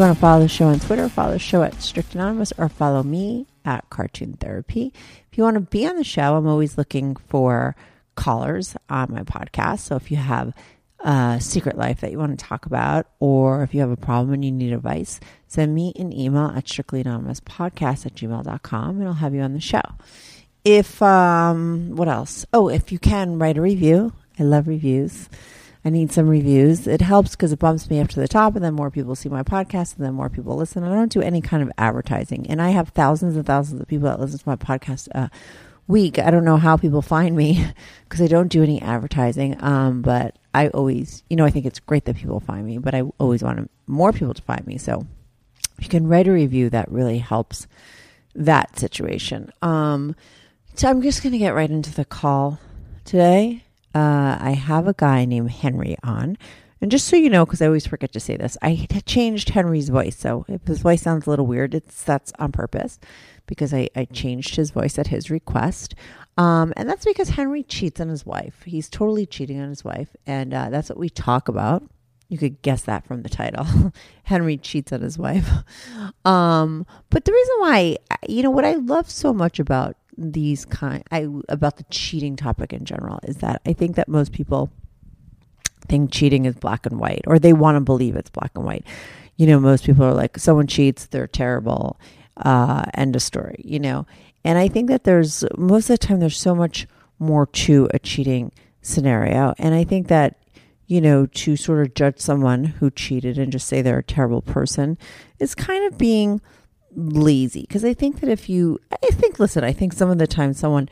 You want to follow the show on Twitter, follow the show at Strict Anonymous or follow me at Cartoon Therapy. If you want to be on the show, I'm always looking for callers on my podcast. So if you have a secret life that you want to talk about, or if you have a problem and you need advice, send me an email at strictlyanonymouspodcast at gmail.com and I'll have you on the show. If, um, what else? Oh, if you can write a review. I love reviews. I need some reviews. It helps because it bumps me up to the top, and then more people see my podcast, and then more people listen. I don't do any kind of advertising, and I have thousands and thousands of people that listen to my podcast a week. I don't know how people find me because I don't do any advertising. Um, but I always, you know, I think it's great that people find me, but I always want more people to find me. So if you can write a review, that really helps that situation. Um, so I'm just going to get right into the call today uh, I have a guy named Henry on. And just so you know, because I always forget to say this, I changed Henry's voice. So if his voice sounds a little weird, it's that's on purpose because I, I changed his voice at his request. Um, and that's because Henry cheats on his wife. He's totally cheating on his wife. And uh, that's what we talk about. You could guess that from the title. Henry cheats on his wife. Um, but the reason why, you know, what I love so much about these kind I about the cheating topic in general is that I think that most people think cheating is black and white or they want to believe it's black and white. You know, most people are like someone cheats, they're terrible. Uh end of story, you know. And I think that there's most of the time there's so much more to a cheating scenario and I think that you know, to sort of judge someone who cheated and just say they're a terrible person is kind of being lazy because I think that if you, I think, listen, I think some of the time someone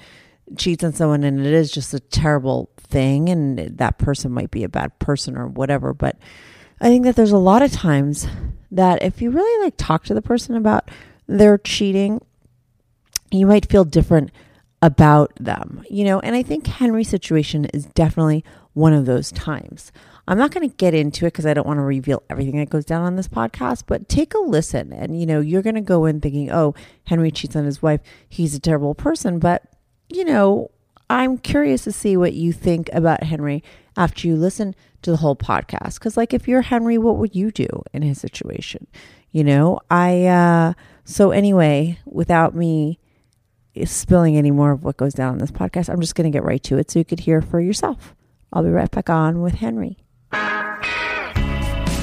cheats on someone and it is just a terrible thing and that person might be a bad person or whatever. But I think that there's a lot of times that if you really like talk to the person about their cheating, you might feel different about them, you know. And I think Henry's situation is definitely one of those times. I'm not going to get into it because I don't want to reveal everything that goes down on this podcast, but take a listen. And, you know, you're going to go in thinking, oh, Henry cheats on his wife. He's a terrible person. But, you know, I'm curious to see what you think about Henry after you listen to the whole podcast. Because, like, if you're Henry, what would you do in his situation? You know, I, uh, so anyway, without me spilling any more of what goes down on this podcast, I'm just going to get right to it so you could hear for yourself. I'll be right back on with Henry.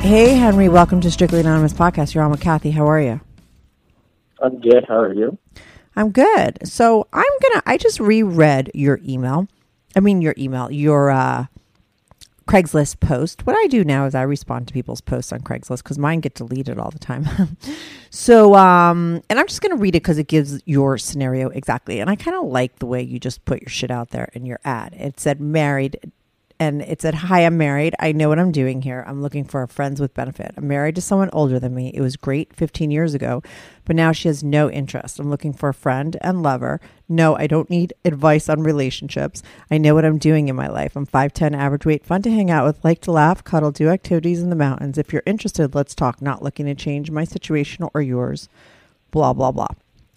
Hey, Henry, welcome to Strictly Anonymous Podcast. You're on with Kathy. How are you? I'm good. How are you? I'm good. So I'm gonna. I just reread your email. I mean, your email, your uh, Craigslist post. What I do now is I respond to people's posts on Craigslist because mine get deleted all the time. so, um, and I'm just gonna read it because it gives your scenario exactly. And I kind of like the way you just put your shit out there in your ad. It said married and it said, Hi, I'm married. I know what I'm doing here. I'm looking for a friends with benefit. I'm married to someone older than me. It was great 15 years ago, but now she has no interest. I'm looking for a friend and lover. No, I don't need advice on relationships. I know what I'm doing in my life. I'm 5'10, average weight, fun to hang out with, like to laugh, cuddle, do activities in the mountains. If you're interested, let's talk. Not looking to change my situation or yours. Blah, blah, blah.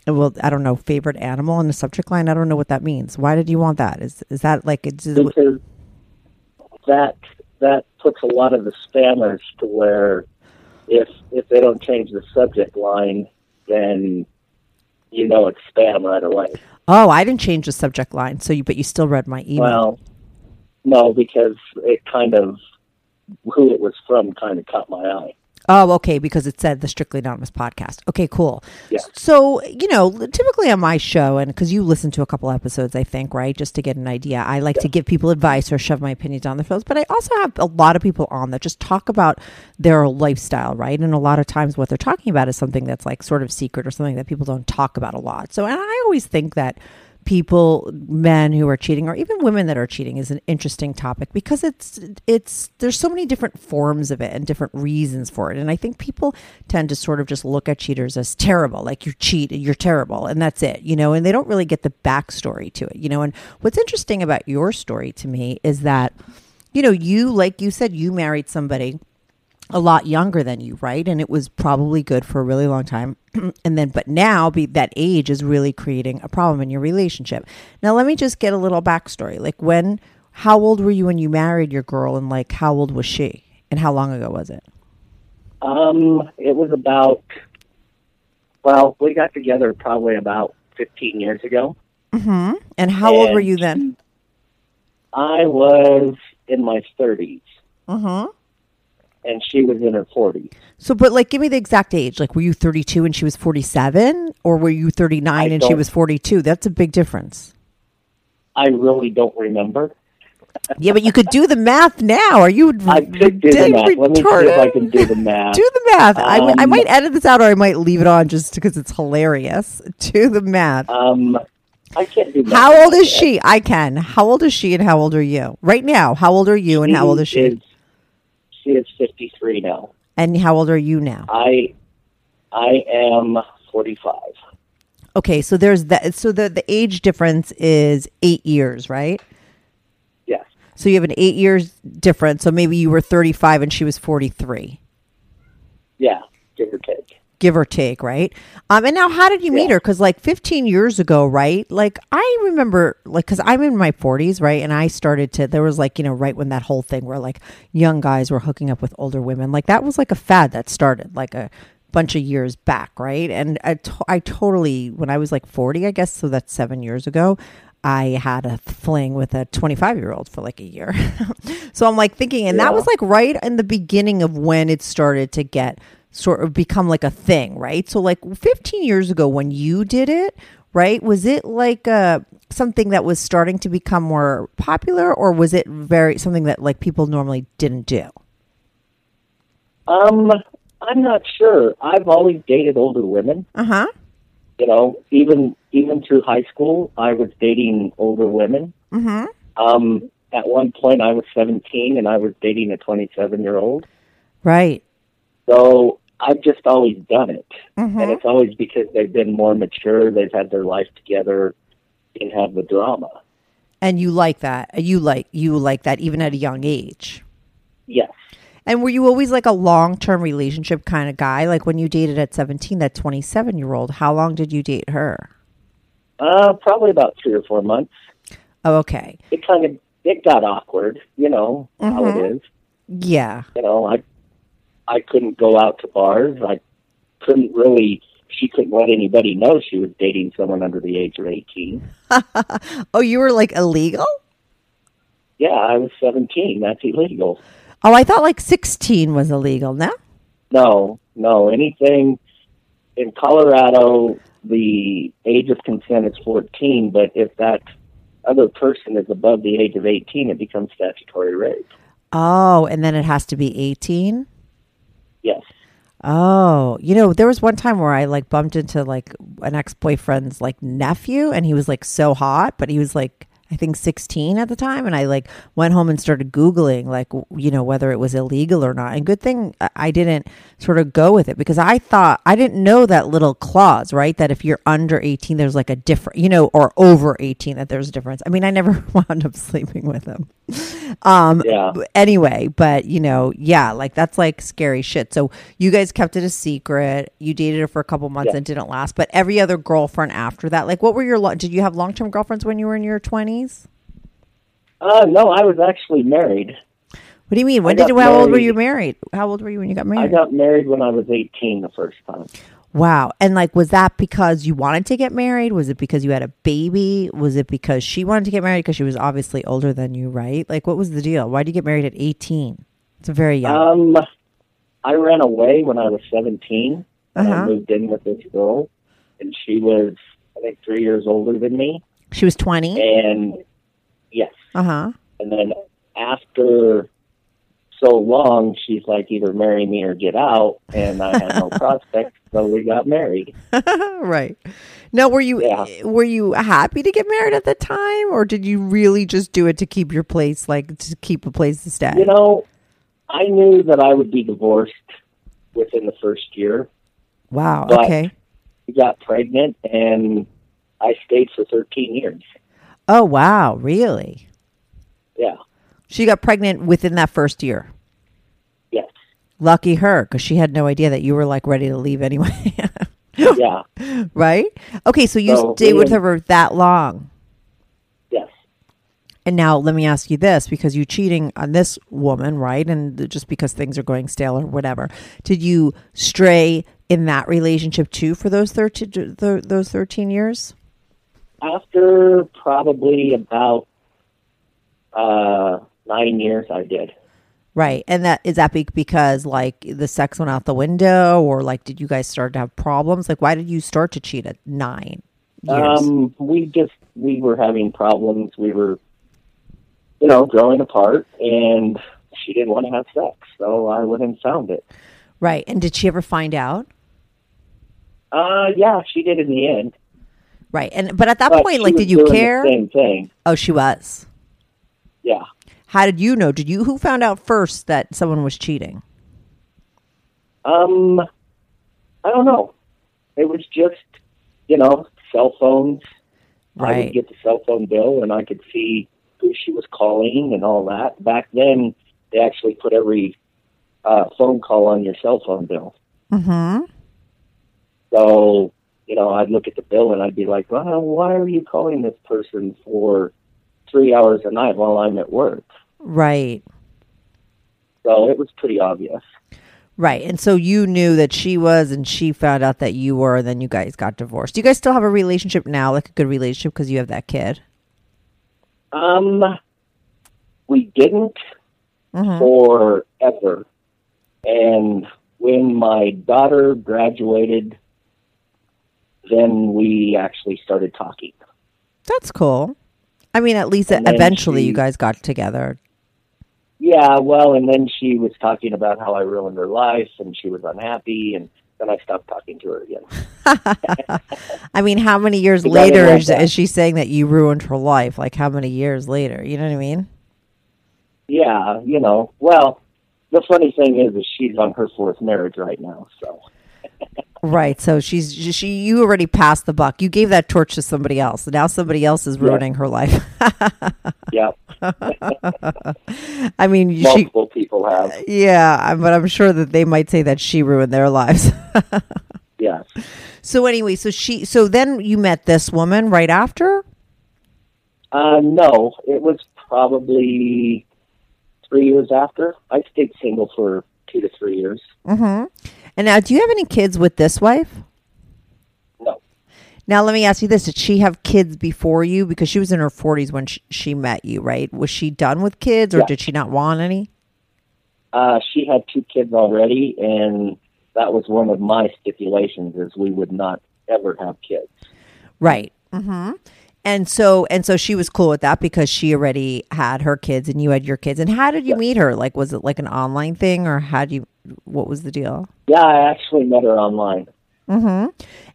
Well, I don't know, favorite animal in the subject line. I don't know what that means. Why did you want that? Is is that like it's because that that puts a lot of the spammers to where if if they don't change the subject line, then you know it's spam right away. Oh, I didn't change the subject line. So you, but you still read my email. Well, no, because it kind of who it was from kind of caught my eye. Oh, okay, because it said the Strictly Anonymous podcast. Okay, cool. Yeah. So, you know, typically on my show, and because you listen to a couple episodes, I think, right, just to get an idea, I like to give people advice or shove my opinions down their throats. But I also have a lot of people on that just talk about their lifestyle, right? And a lot of times what they're talking about is something that's like sort of secret or something that people don't talk about a lot. So, and I always think that people men who are cheating or even women that are cheating is an interesting topic because it's it's there's so many different forms of it and different reasons for it. And i think people tend to sort of just look at cheaters as terrible like you cheat and you're terrible and that's it you know and they don't really get the backstory to it you know. And what's interesting about your story to me is that you know you like you said you married somebody a lot younger than you, right? And it was probably good for a really long time. and then, but now be, that age is really creating a problem in your relationship. Now, let me just get a little backstory. Like, when, how old were you when you married your girl, and like, how old was she, and how long ago was it? Um, it was about well, we got together probably about fifteen years ago. Mm-hmm. And how old were you then? I was in my thirties, Mm-hmm. And she was in her forties. So, but like, give me the exact age. Like, were you 32 and she was 47, or were you 39 I and she was 42? That's a big difference. I really don't remember. Yeah, but you could do the math now. Are you I could do the math. Let me see if I can do the math. Do the math. I, I Um, might edit this out or I might leave it on just because it's hilarious. Do the math. Um, I can't do math. How old is she? I can. How old is she and how old are you? Right now, how old are you and how old is she? Is, she is fifty-three now. And how old are you now? I, I am forty-five. Okay, so there's that. So the, the age difference is eight years, right? Yes. So you have an eight years difference. So maybe you were 35 and she was 43. Yeah, give or take. Give or take, right? Um, and now, how did you meet Yeah. her? Because like 15 years ago, right? Like I remember, like, because I'm in my 40s, right? And I started to. There was like you know, right when that whole thing where like young guys were hooking up with older women, like that was like a fad that started like a bunch of years back, right? And I, to- I totally when I was like 40, I guess, so that's seven years ago. I had a fling with a 25 year old for like a year. so I'm like thinking, and that was like right in the beginning of when it started to get sort of become like a thing, right? So like 15 years ago when you did it, right? Was it like uh something that was starting to become more popular or was it very something that like people normally didn't do? Um, I'm not sure. I've always dated older women. Uh-huh. You know, even even through high school, I was dating older women. Mhm. Um, at one point, I was 17 and I was dating a 27 year old. Right. So I've just always done it, Mhm. and it's always because they've been more mature. They've had their life together, and have the drama. And you like that. You like you like that even at a young age. Yes. And were you always like a long term relationship kind of guy? Like when you dated at 17, that 27 year old, how long did you date her? Uh, probably about three or four months. Oh, okay. It kind of it got awkward. You know how it is. Yeah. you know, I I couldn't go out to bars. I couldn't really. She couldn't let anybody know she was dating someone under the age of eighteen. Oh, you were like illegal? Yeah, I was seventeen. That's illegal. Oh, I thought like 16 was illegal. No? No, no, anything in Colorado, the age of consent is fourteen. But if that other person is above the age of eighteen, it becomes statutory rape. Oh, and then it has to be 18? Yes. Oh, you know, there was one time where I like bumped into like an ex boyfriend's like nephew, and he was like so hot, but he was like, I think 16 at the time. And I like went home and started Googling, like, you know, whether it was illegal or not. And good thing I- I didn't sort of go with it because I thought, I didn't know that little clause, right? That if you're under 18, there's like a different, you know, or over 18, that there's a difference. I mean, I never wound up sleeping with him. Um, Yeah. anyway, but you know, yeah, like that's like scary shit. So you guys kept it a secret. You dated her for a couple months Yeah. and didn't last. But every other girlfriend after that, like, what were your? Lo- did you have long term girlfriends when you were in your twenties? Uh, no, I was actually married. What do you mean? When did? How old were you married? How old were you when you got married? I got married when I was 18 the first time. wow. And like, was that because you wanted to get married? Was it because you had a baby? Was it because she wanted to get married because she was obviously older than you, right? Like, what was the deal? Why did you get married at eighteen? It's a very young. Um, I ran away when I was 17. And Uh-huh. I moved in with this girl, and she was, I think, three years older than me. She was twenty. And yes, Uh huh. and then after so long, she's like, either marry me or get out. And I had no prospects, so we got married. right. Now, were you Yeah. were you happy to get married at the time, or did you really just do it to keep your place, like to keep a place to stay? You know, I knew that I would be divorced within the first year. wow. but- okay. We got pregnant, and I stayed for 13 years. Oh wow. Really? Yeah. She got pregnant within that first year. Yes. Lucky her, because she had no idea that you were like ready to leave anyway. Yeah. right? Okay, so you So stayed with her that long. Yes. And now let me ask you this because you're cheating on this woman, right? And just because things are going stale or whatever. Did you stray in that relationship too for those 13 th- those 13 years? After probably about uh, nine years, I did. Right. And that is that because like the sex went out the window or like did you guys start to have problems? Like why did you start to cheat at 9 years? Um, we just we were having problems. We were, you know, growing apart, and she didn't want to have sex, so I went and found it. right. And did she ever find out? Uh, yeah, she did in the end. Right. And but at that but point like did you care? same thing. Oh, she was. Yeah. How did you know? Did you who found out first that someone was cheating? Um, I don't know. It was just, you know, cell phones. Right. I would get the cell phone bill, and I could see who she was calling and all that. Back then, they actually put every uh, phone call on your cell phone bill. Mhm. So, you know, I'd look at the bill and I'd be like, well, why are you calling this person for three hours a night while I'm at work? Right. So it was pretty obvious. Right. And so you knew that she was and she found out that you were and then you guys got divorced. Do you guys still have a relationship now, like a good relationship because you have that kid? Um, we didn't Mhm. forever. And when my daughter graduated, then we actually started talking. That's cool. I mean, at least And eventually she- you guys got together. Yeah, well, and then she was talking about how I ruined her life and she was unhappy, and then I stopped talking to her again. I mean, how many years Because I didn't later is, is she saying that you ruined her life? Like, how many years later? You know what I mean? Yeah, you know. Well, the funny thing is, is she's on her fourth marriage right now. So Right. So she's she. You already passed the buck. You gave that torch to somebody else. Now somebody else is ruining her life. yeah, I mean, she. multiple people have. Yeah, but I'm sure that they might say that she ruined their lives. Yes. so anyway, so she. So then you met this woman right after. Uh, no, it was probably three years after. I stayed single for two to three years. Mm-hmm. And now, do you have any kids with this wife? No. Now, let me ask you this: Did she have kids before you? Because she was in her 40s when she, she met you, right? Was she done with kids, or Yeah. did she not want any? Uh, she had two kids already, and that was one of my stipulations: is we would not ever have kids. Right. Mm-hmm. And so and so she was cool with that because she already had her kids and you had your kids. And how did you meet her? Like was it like an online thing or how do you what was the deal? Yeah, I actually met her online. Mm-hmm.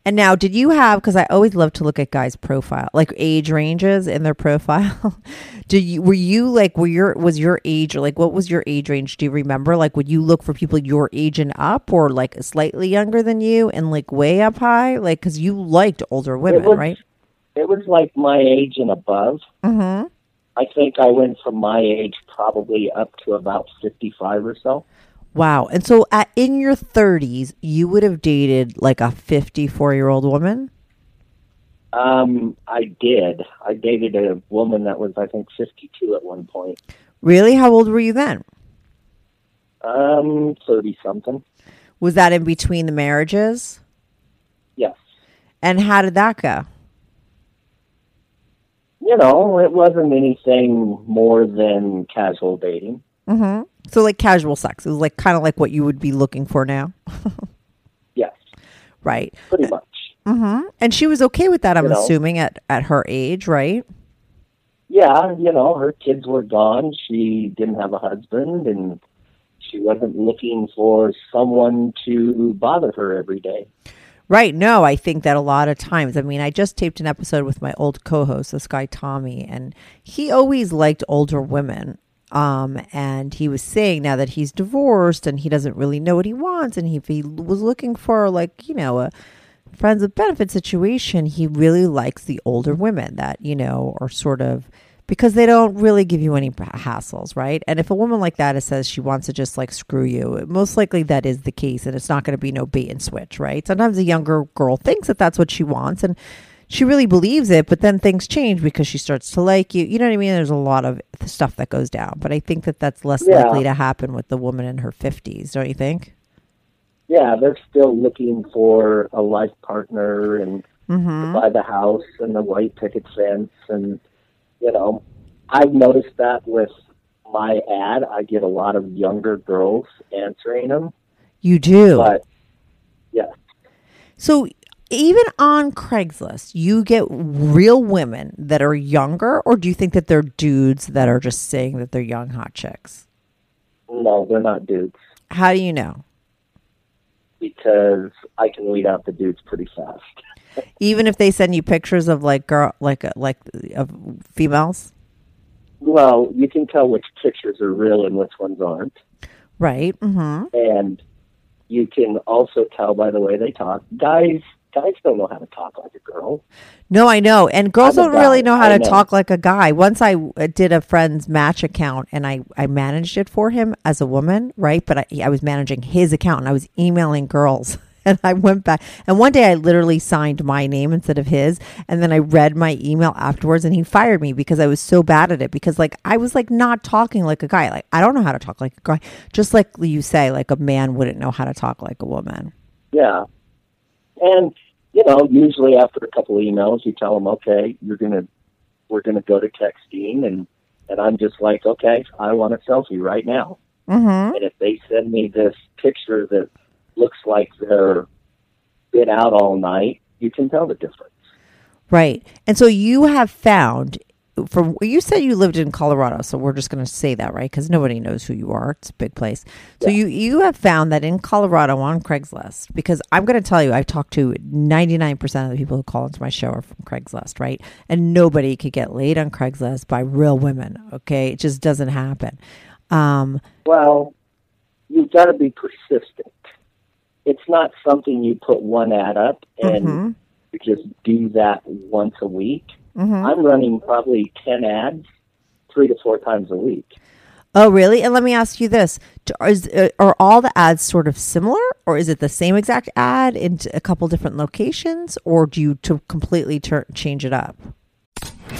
And now, did you have? Because I always love to look at guys' profile, like age ranges in their profile. Do you were you like were your was your age or like what was your age range? Do you remember? Like, would you look for people your age and up, or like slightly younger than you and like way up high? Like, because you liked older women, was- right? It was like my age and above. Mm-hmm. I think I went from my age probably up to about 55 or so. Wow. And so, at in your thirties, you would have dated like a fifty-four year old woman. Um, I did. I dated a woman that was, I think, 52 at one point. Really? How old were you then? Um, 30 something. Was that in between the marriages? Yes. And how did that go? You know, it wasn't anything more than casual dating. Mm-hmm. So like casual sex. It was like kind of like what you would be looking for now, Yes, right? pretty much. Mm-hmm. And she was okay with that. I'm You know. assuming at at her age, right? Yeah, you know, her kids were gone. She didn't have a husband, and she wasn't looking for someone to bother her every day. Right. No, I think that a lot of times. I mean, I just taped an episode with my old co-host, this guy Tommy, and he always liked older women. Um, and he was saying now that he's divorced and he doesn't really know what he wants, and he, if he was looking for like you know a friends with benefit situation, he really likes the older women that you know are sort of because they don't really give you any hassles, right? And if a woman like that says she wants to just like screw you, most likely that is the case, and it's not going to be no bait and switch, right? Sometimes a younger girl thinks that that's what she wants, and she really believes it, but then things change because she starts to like you. You know what I mean? There's a lot of stuff that goes down, but I think that that's less Yeah. likely to happen with the woman in her fifties, don't you think? Yeah, they're still looking for a life partner and Mm-hmm. buy the house and the white picket fence, and you know, I've noticed that with my ad, I get a lot of younger girls answering them, You do. but yeah, So even on Craigslist, you get real women that are younger, or do you think that they're dudes that are just saying that they're young hot chicks? no, they're not dudes How do you know? because I can weed out the dudes pretty fast. Even if they send you pictures of like girl, like like of females, Well, you can tell which pictures are real and which ones aren't. right? Mm-hmm. and you can also tell by the way they talk. Guys, guys don't know how to talk like a girl. No, I know, and girls don't really know how I to know. talk like a guy. Once I uh, did a friend's match account, and I I managed it for him as a woman, right? But I, I was managing his account, and I was emailing girls. And I went back, and one day I literally signed my name instead of his. And then I read my email afterwards, and he fired me because I was so bad at it. Because like I was like not talking like a guy. Like I don't know how to talk like a guy. Just like you say, like a man wouldn't know how to talk like a woman. Yeah, and you know, usually after a couple of emails, you tell them, okay, you're gonna, we're gonna go to texting, and and I'm just like, okay, I want a selfie right now. Mm-hmm. And if they send me this picture that looks like they're been out all night, you can tell the difference. Right. And so you have found from you said you lived in Colorado, so we're just going to say that, right? Because nobody knows who you are. It's a big place. So you you have found that in Colorado on Craigslist, because I'm going to tell you, I've talked to 99% of the people who call into my show are from Craigslist, right? And nobody could get laid on Craigslist by real women. Okay, it just doesn't happen. Um, Well, you've got to be persistent. It's not something you put one ad up and Mhm. you just do that once a week. mhm. I'm running probably 10 ads three to four times a week. Oh, really? And let me ask you this: is, uh, Are all the ads sort of similar, or is it the same exact ad in a couple different locations, or do you to completely change it up?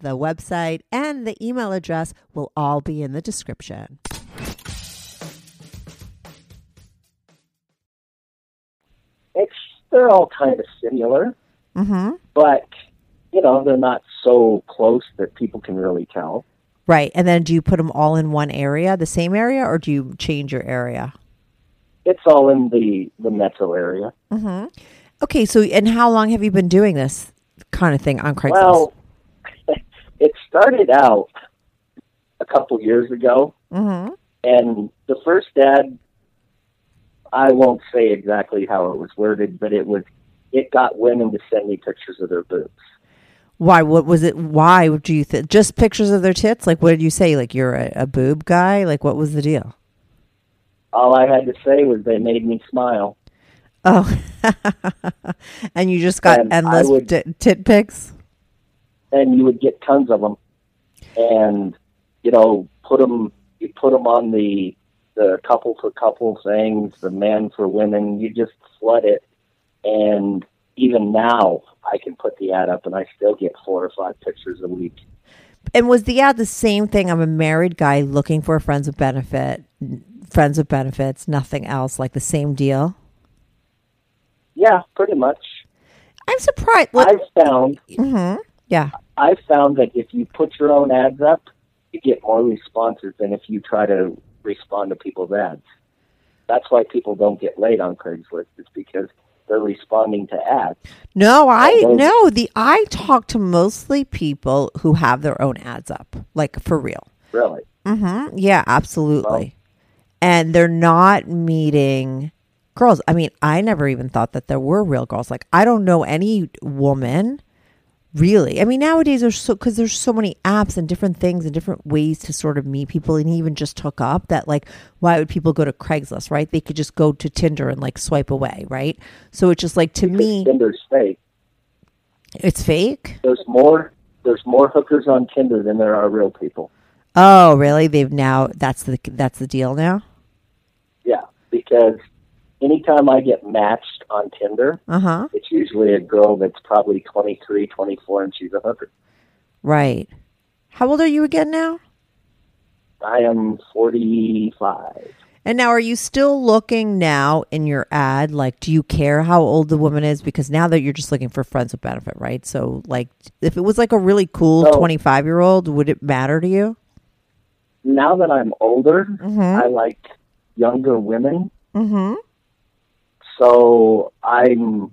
the website, and the email address will all be in the description. It's they're all kind of similar, Mm-hmm. but you know they're not so close that people can really tell. Right. And then do you put them all in one area, the same area, or do you change your area? It's all in the the metro area. Okay. So, and how long have you been doing this kind of thing on Craigslist? Well, it started out a couple years ago, mm-hmm. and the first ad, I won't say exactly how it was worded, but it was it got women to send me pictures of their boobs. Why? What was it? Why do you think? Just pictures of their tits? Like, what did you say? Like, you're a, a boob guy? Like, what was the deal? All I had to say was they made me smile. Oh, and you just got And endless would- tit tit pics? And you would get tons of them, and you know, put them you put them on the the couple for couple things, the men for women. You just flood it, and even now, I can put the ad up, and I still get four or five pictures a week. And was the ad the same thing? I'm a married guy looking for a friends with benefit, friends with benefits, nothing else, like the same deal. Yeah, pretty much. I'm surprised. What, I've found Mhm. Yeah. I've found that if you put your own ads up, you get more responses than if you try to respond to people's ads. That's why people don't get laid on Craigslist. is because they're responding to ads. No, I no. The I talk to mostly people who have their own ads up, like for real. Really. Mm-hmm. Yeah, absolutely. And they're not meeting girls. I mean, I never even thought that there were real girls. Like, I don't know any woman really. I mean, nowadays there's so because there's so many apps and different things and different ways to sort of meet people and even just hook up. That like, why would people go to Craigslist? Right? They could just go to Tinder and like swipe away. Right? So it's just like to me, Tinder's fake. it's fake. There's more. There's more hookers on Tinder than there are real people. Oh, really? They've now that's the that's the deal now. Yeah, because anytime I get matched on Tinder, Uh huh. it's usually a girl that's probably 23, 24, and she's a hooker. Right. How old are you again now? I am 45. And now, are you still looking now in your ad? Like, do you care how old the woman is? Because now that you're just looking for friends with benefit, right? So, like, if it was like a really cool No. 25 year old, would it matter to you? Now that I'm older, Mm-hmm. I like younger women. Mm-hmm. So I'm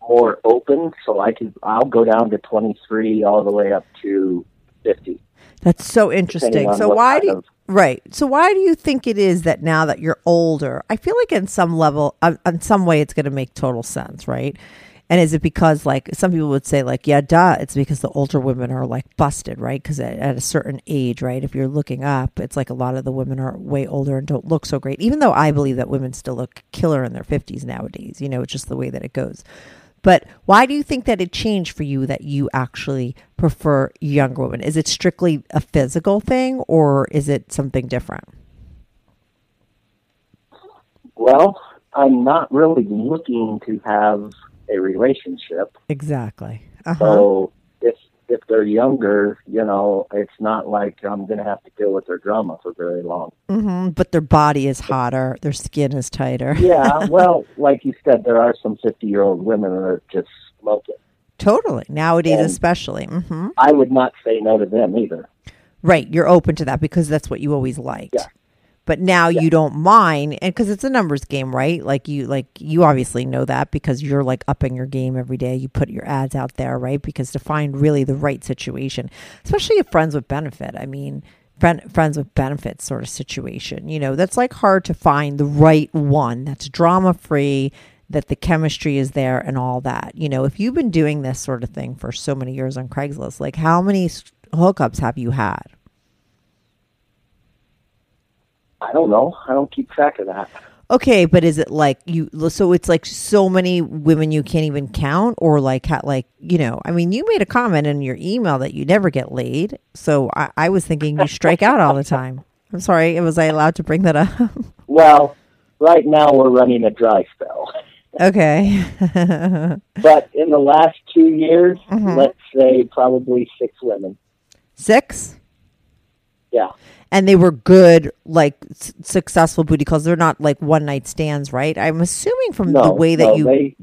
more open. So I can I'll go down to 23 all the way up to 50. That's so interesting. So, why do you, of- right? So, why do you think it is that now that you're older, I feel like in some level, uh, on, on some way, it's going to make total sense, right? And is it because, like, some people would say, like, yeah, duh, it's because the older women are like busted, right? Because at, at a certain age, right, if you're looking up, it's like a lot of the women are way older and don't look so great. Even though I believe that women still look killer in their 50s nowadays, you know, it's just the way that it goes. But why do you think that it changed for you that you actually prefer younger women? Is it strictly a physical thing or is it something different? Well, I'm not really looking to have a relationship. Exactly. Uh-huh. So if if they're younger, you know, it's not like I'm going to have to deal with their drama for very long. Mm-hmm. But their body is hotter, their skin is tighter. Yeah, well, like you said, there are some 50 year old women that are just smoking. Totally. Nowadays, And- especially. hmm I would not say no to them either. Right. You're open to that because that's what you always liked. Yeah. But now you don't mind, and because it's a numbers game, right? Like you, like you obviously know that because you're like upping your game every day. You put your ads out there, right? Because to find really the right situation, especially a friends with benefit. I mean, friend, friends with benefits sort of situation. You know, that's like hard to find the right one that's drama free, that the chemistry is there, and all that. You know, if you've been doing this sort of thing for so many years on Craigslist, like how many hookups have you had? I don't know. I don't keep track of that. Okay, but is it like you? So it's like so many women you can't even count, or like ha- like you know? I mean, you made a comment in your email that you never get laid, so I, I was thinking you strike out all the time. I'm sorry. Was I allowed to bring that up? Well, right now we're running a dry spell. okay. But in the last two years, Mm-hmm. let's say probably six women. Six? Yeah. And they were good, like s- successful booty calls. They're not like one night stands, right? I'm assuming from No, the way that no, you, they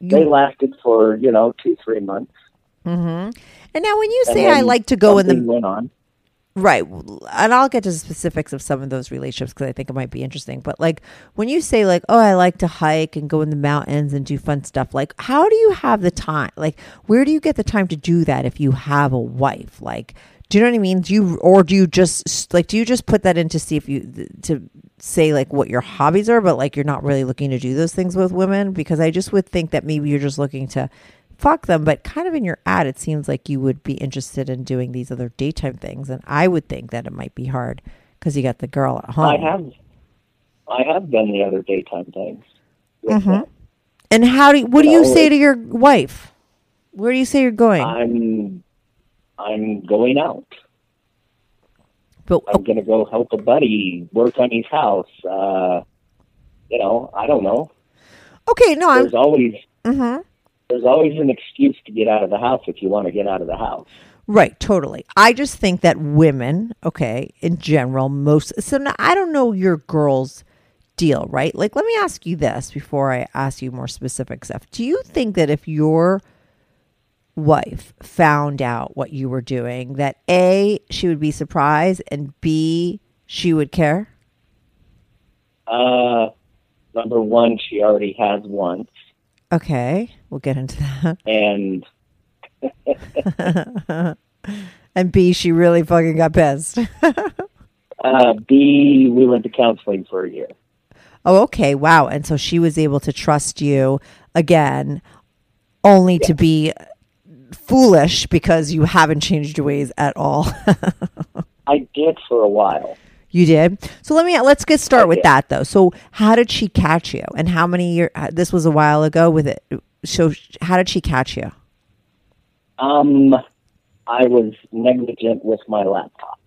they lasted for you know two three months. Hmm. And now when you and say I like to go in the went on. Right. And I'll get to the specifics of some of those relationships because I think it might be interesting. But like when you say like, oh, I like to hike and go in the mountains and do fun stuff, like how do you have the time? Like where do you get the time to do that if you have a wife? Like, do you know what I mean? Do you, or do you just like, do you just put that in to see if you, to say like what your hobbies are, but like you're not really looking to do those things with women? Because I just would think that maybe you're just looking to fuck them, but kind of in your ad, it seems like you would be interested in doing these other daytime things, and I would think that it might be hard because you got the girl at home. I have I have done the other daytime things. Mm-hmm. And how do you, what do you say to your wife? Where do you say you're going? I'm I'm going out. but I'm gonna go help a buddy work on his house. Uh, you know, I don't know. okay, no, I'm There's always Mhm. there's always an excuse to get out of the house if you want to get out of the house. Right, totally. I just think that women, okay, in general, most so now, I don't know your girl's deal, right? Like let me ask you this before I ask you more specific stuff. Do you think that if your wife found out what you were doing that A, she would be surprised and B, she would care? Uh, number one, she already has one, Okay, we'll get into that. and And B, she really fucking got pissed. uh, B, we went to counseling for a year. Oh, okay. Wow. And so she was able to trust you again, only to be foolish because you haven't changed your ways at all. I did for a while. you did. So let me let's get start with did. that though. So how did she catch you? And how many years? This was a while ago. With it. So how did she catch you? Um, I was negligent with my laptop.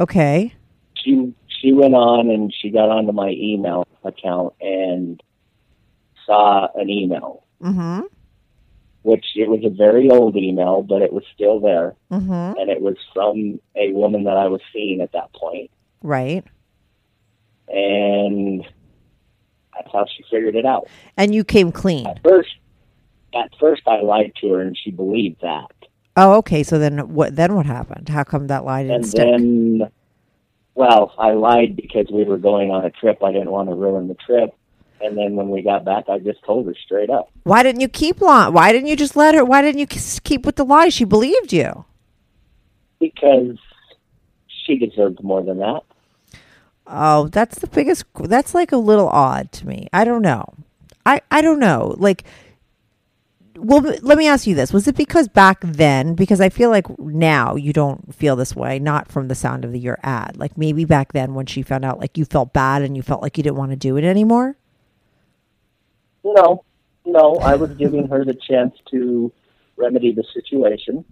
Okay. She she went on and she got onto my email account and saw an email, Mm-hmm. Which it was a very old email, but it was still there, Mm-hmm. and it was from a woman that I was seeing at that point, Right. and that's how she figured it out. And you came clean. At first, at first I lied to her, and she believed that. Oh, okay. So then what? Then what happened? How come that lie didn't and stick? then well i lied because we were going on a trip i didn't want to ruin the trip and then when we got back i just told her straight up Why didn't you keep lying? Why didn't you just let her? Why didn't you keep with the lie? She believed you. because she deserved more than that Oh, that's the biggest. That's like a little odd to me. I don't know. I I don't know. Like, well, let me ask you this: Was it because back then? Because I feel like now you don't feel this way. Not from the sound of the, your ad. Like maybe back then when she found out, like you felt bad and you felt like you didn't want to do it anymore. No no i was giving her the chance to remedy the situation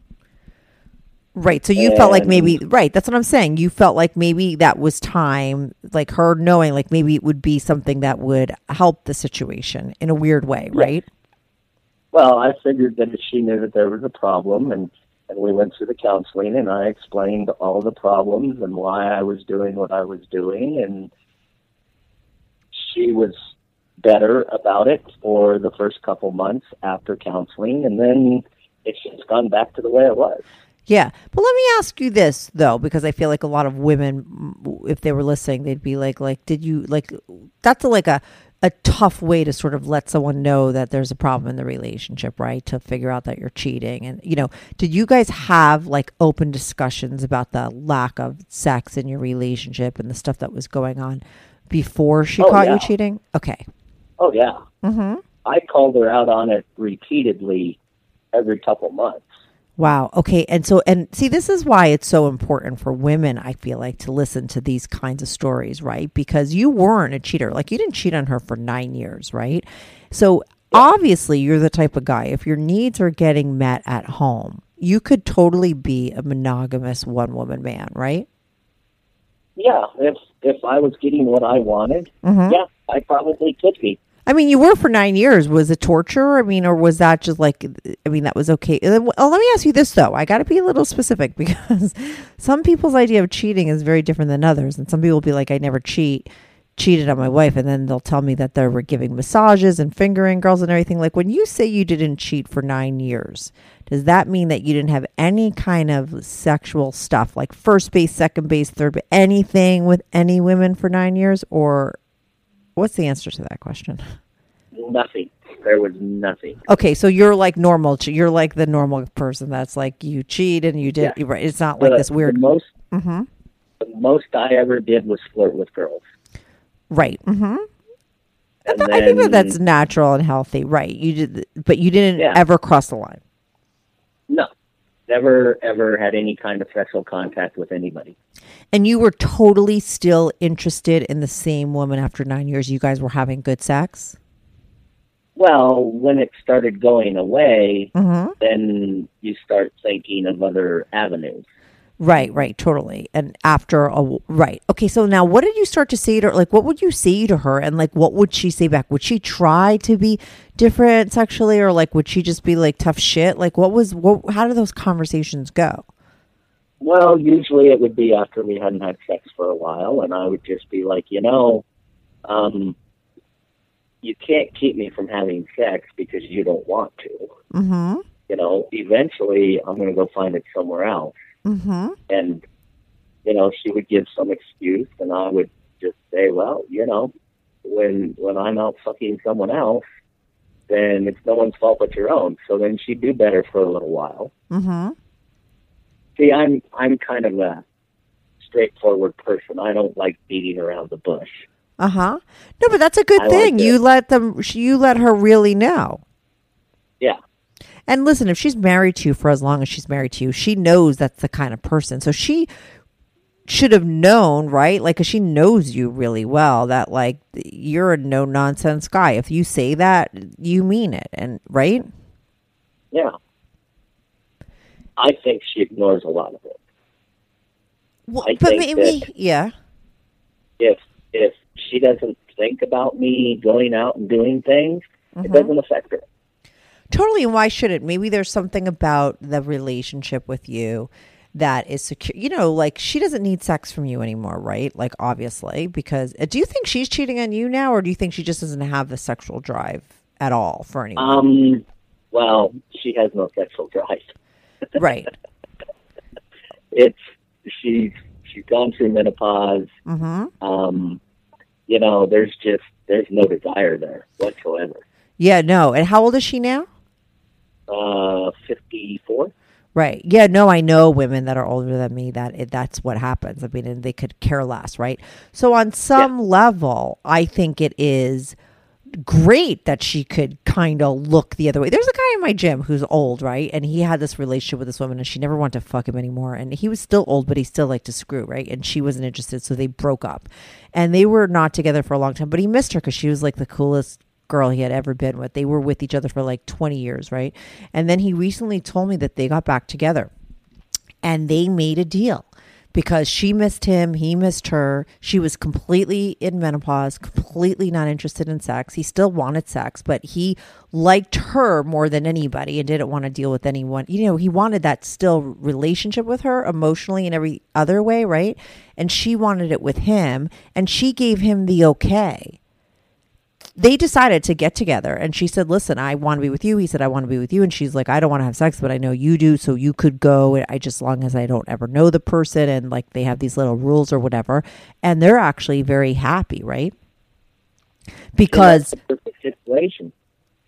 Right. So you felt like maybe right. That's what I'm saying. You felt like maybe that was time, like her knowing, like maybe it would be something that would help the situation in a weird way, right? well i figured that if she knew that there was a problem and and we went through the counseling and i explained all the problems and why i was doing what i was doing and she was better about it for the first couple months after counseling and then it's just gone back to the way it was Yeah. But let me ask you this though, because I feel like a lot of women, if they were listening, they'd be like, like, did you like? That's a, like a a tough way to sort of let someone know that there's a problem in the relationship, right? To figure out that you're cheating, and you know, did you guys have like open discussions about the lack of sex in your relationship and the stuff that was going on before she Oh, caught yeah. you cheating? Okay. Oh yeah Mm-hmm. i called her out on it repeatedly every couple months Wow. Okay. And so, and see, this is why it's so important for women, I feel like, to listen to these kinds of stories, right? Because you weren't a cheater. Like, you didn't cheat on her for nine years, right? So, obviously, you're the type of guy, if your needs are getting met at home, you could totally be a monogamous one woman man, right? Yeah, if if I was getting what I wanted, Mm-hmm. yeah, I probably could be. I mean, you were for nine years. Was it torture? I mean, or was that just like? I mean, that was okay. Uh, well, let me ask you this though. I got to be a little specific because some people's idea of cheating is very different than others, and some people will be like, "I never cheat." cheated on my wife and then they'll tell me that they were giving massages and fingering girls and everything like when you say you didn't cheat for 9 years does that mean that you didn't have any kind of sexual stuff like first base second base third base anything with any women for 9 years or what's the answer to that question Nothing. There was nothing. Okay, so you're like normal. You're like the normal person that's like you cheat and you did. Yeah. Right? It's not like The- this weird. The most, hmm the most I ever did was flirt with girls. Right. Mm-hmm. And I think that that's natural and healthy. Right. You did, but you didn't Yeah. ever cross the line. No, never ever had any kind of sexual contact with anybody. And you were totally still interested in the same woman after nine years. You guys were having good sex. Well, when it started going away, Mm-hmm. then you start thinking of other avenues. Right, right, totally. And after a right, okay. So now, what did you start to say to her? Like, what would you say to her, and like, what would she say back? Would she try to be different sexually, or like, would she just be like tough shit? Like, what was what? How did those conversations go? Well, usually it would be after we hadn't had sex for a while, and I would just be like, you know, um, you can't keep me from having sex because you don't want to. Mm-hmm. You know, eventually I'm going to go find it somewhere else. Mm-hmm. And, you know, she would give some excuse, and I would just say, well, you know, when when I'm out fucking someone else, then it's no one's fault but your own. So then she'd do better for a little while. Mm-hmm. See, I'm I'm kind of a straightforward person. I don't like beating around the bush. Uh huh. No, but that's a good I thing. it. you let them. You let her really know. Yeah. And listen, if she's married to you for as long as she's married to you, she knows that's the kind of person. So she should have known, right? Like, 'cause she knows you really well that, like, you're a no nonsense guy. If you say that, you mean it. And, right? Yeah. I think she ignores a lot of it. Well, I but maybe, yeah. If if she doesn't think about me going out and doing things, it doesn't affect her. Totally. And why should it? Maybe there's something about the relationship with you that is secure. You know, like she doesn't need sex from you anymore, right? Like, obviously, because uh, do you think she's cheating on you now, or do you think she just doesn't have the sexual drive at all for anyone? Um. Well, she has no sexual drive. Right. It's she's she's gone through menopause. Mm-hmm. Um. You know, there's just there's no desire there whatsoever. Yeah, no. And how old is she now? Uh, fifty four. Right. Yeah, no, I know women that are older than me that it, that's what happens. I mean, and they could care less, right? So on some level, I think it is great that she could kind of look the other way. There's a guy in my gym who's old, right? And he had this relationship with this woman and she never wanted to fuck him anymore. And he was still old, but he still liked to screw, right? And she wasn't interested, so they broke up. And they were not together for a long time, but he missed her because she was like the coolest girl he had ever been with. They were with each other for like 20 years, right? And then he recently told me that they got back together and they made a deal because she missed him, he missed her. She was completely in menopause, completely not interested in sex. He still wanted sex, but he liked her more than anybody and didn't want to deal with anyone. You know, he wanted that still relationship with her emotionally and every other way, right? And she wanted it with him, and she gave him the okay they decided to get together and she said listen i want to be with you. He said i want to be with you. And she's like i don't want to have sex but i know you do so you could go. I just long as i don't ever know the person and like they have these little rules or whatever. And they're actually very happy right? Because That's the perfect situation.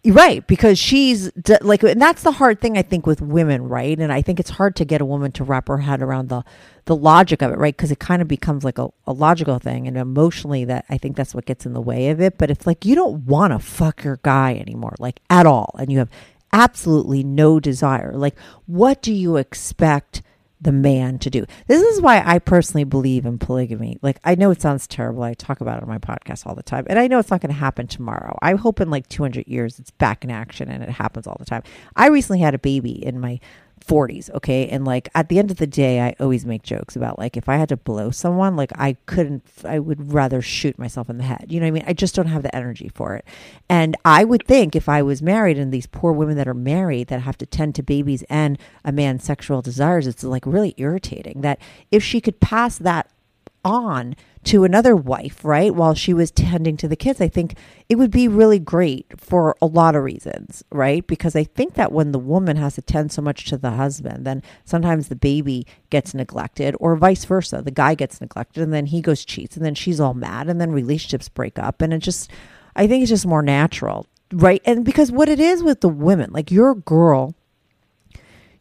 Right, because she's like, and that's the hard thing I think with women, right? And I think it's hard to get a woman to wrap her head around the the logic of it, right? Because it kind of becomes like a, a logical thing, and emotionally, that I think that's what gets in the way of it. But if like you don't want to fuck your guy anymore, like at all, and you have absolutely no desire, like what do you expect? The man to do. This is why I personally believe in polygamy. Like I know it sounds terrible. I talk about it on my podcast all the time. And I know it's not going to happen tomorrow. I hope in like 200 years it's back in action and it happens all the time. I recently had a baby in my 40s, okay? And like at the end of the day, I always make jokes about like if I had to blow someone, like I couldn't, I would rather shoot myself in the head. You know what I mean? I just don't have the energy for it. And I would think if I was married and these poor women that are married that have to tend to babies and a man's sexual desires, it's like really irritating that if she could pass that on to another wife, right? While she was tending to the kids, I think it would be really great for a lot of reasons, right? Because I think that when the woman has to tend so much to the husband, then sometimes the baby gets neglected, or vice versa. The guy gets neglected and then he goes cheats, and then she's all mad, and then relationships break up. And it just, I think it's just more natural, right? And because what it is with the women, like your girl,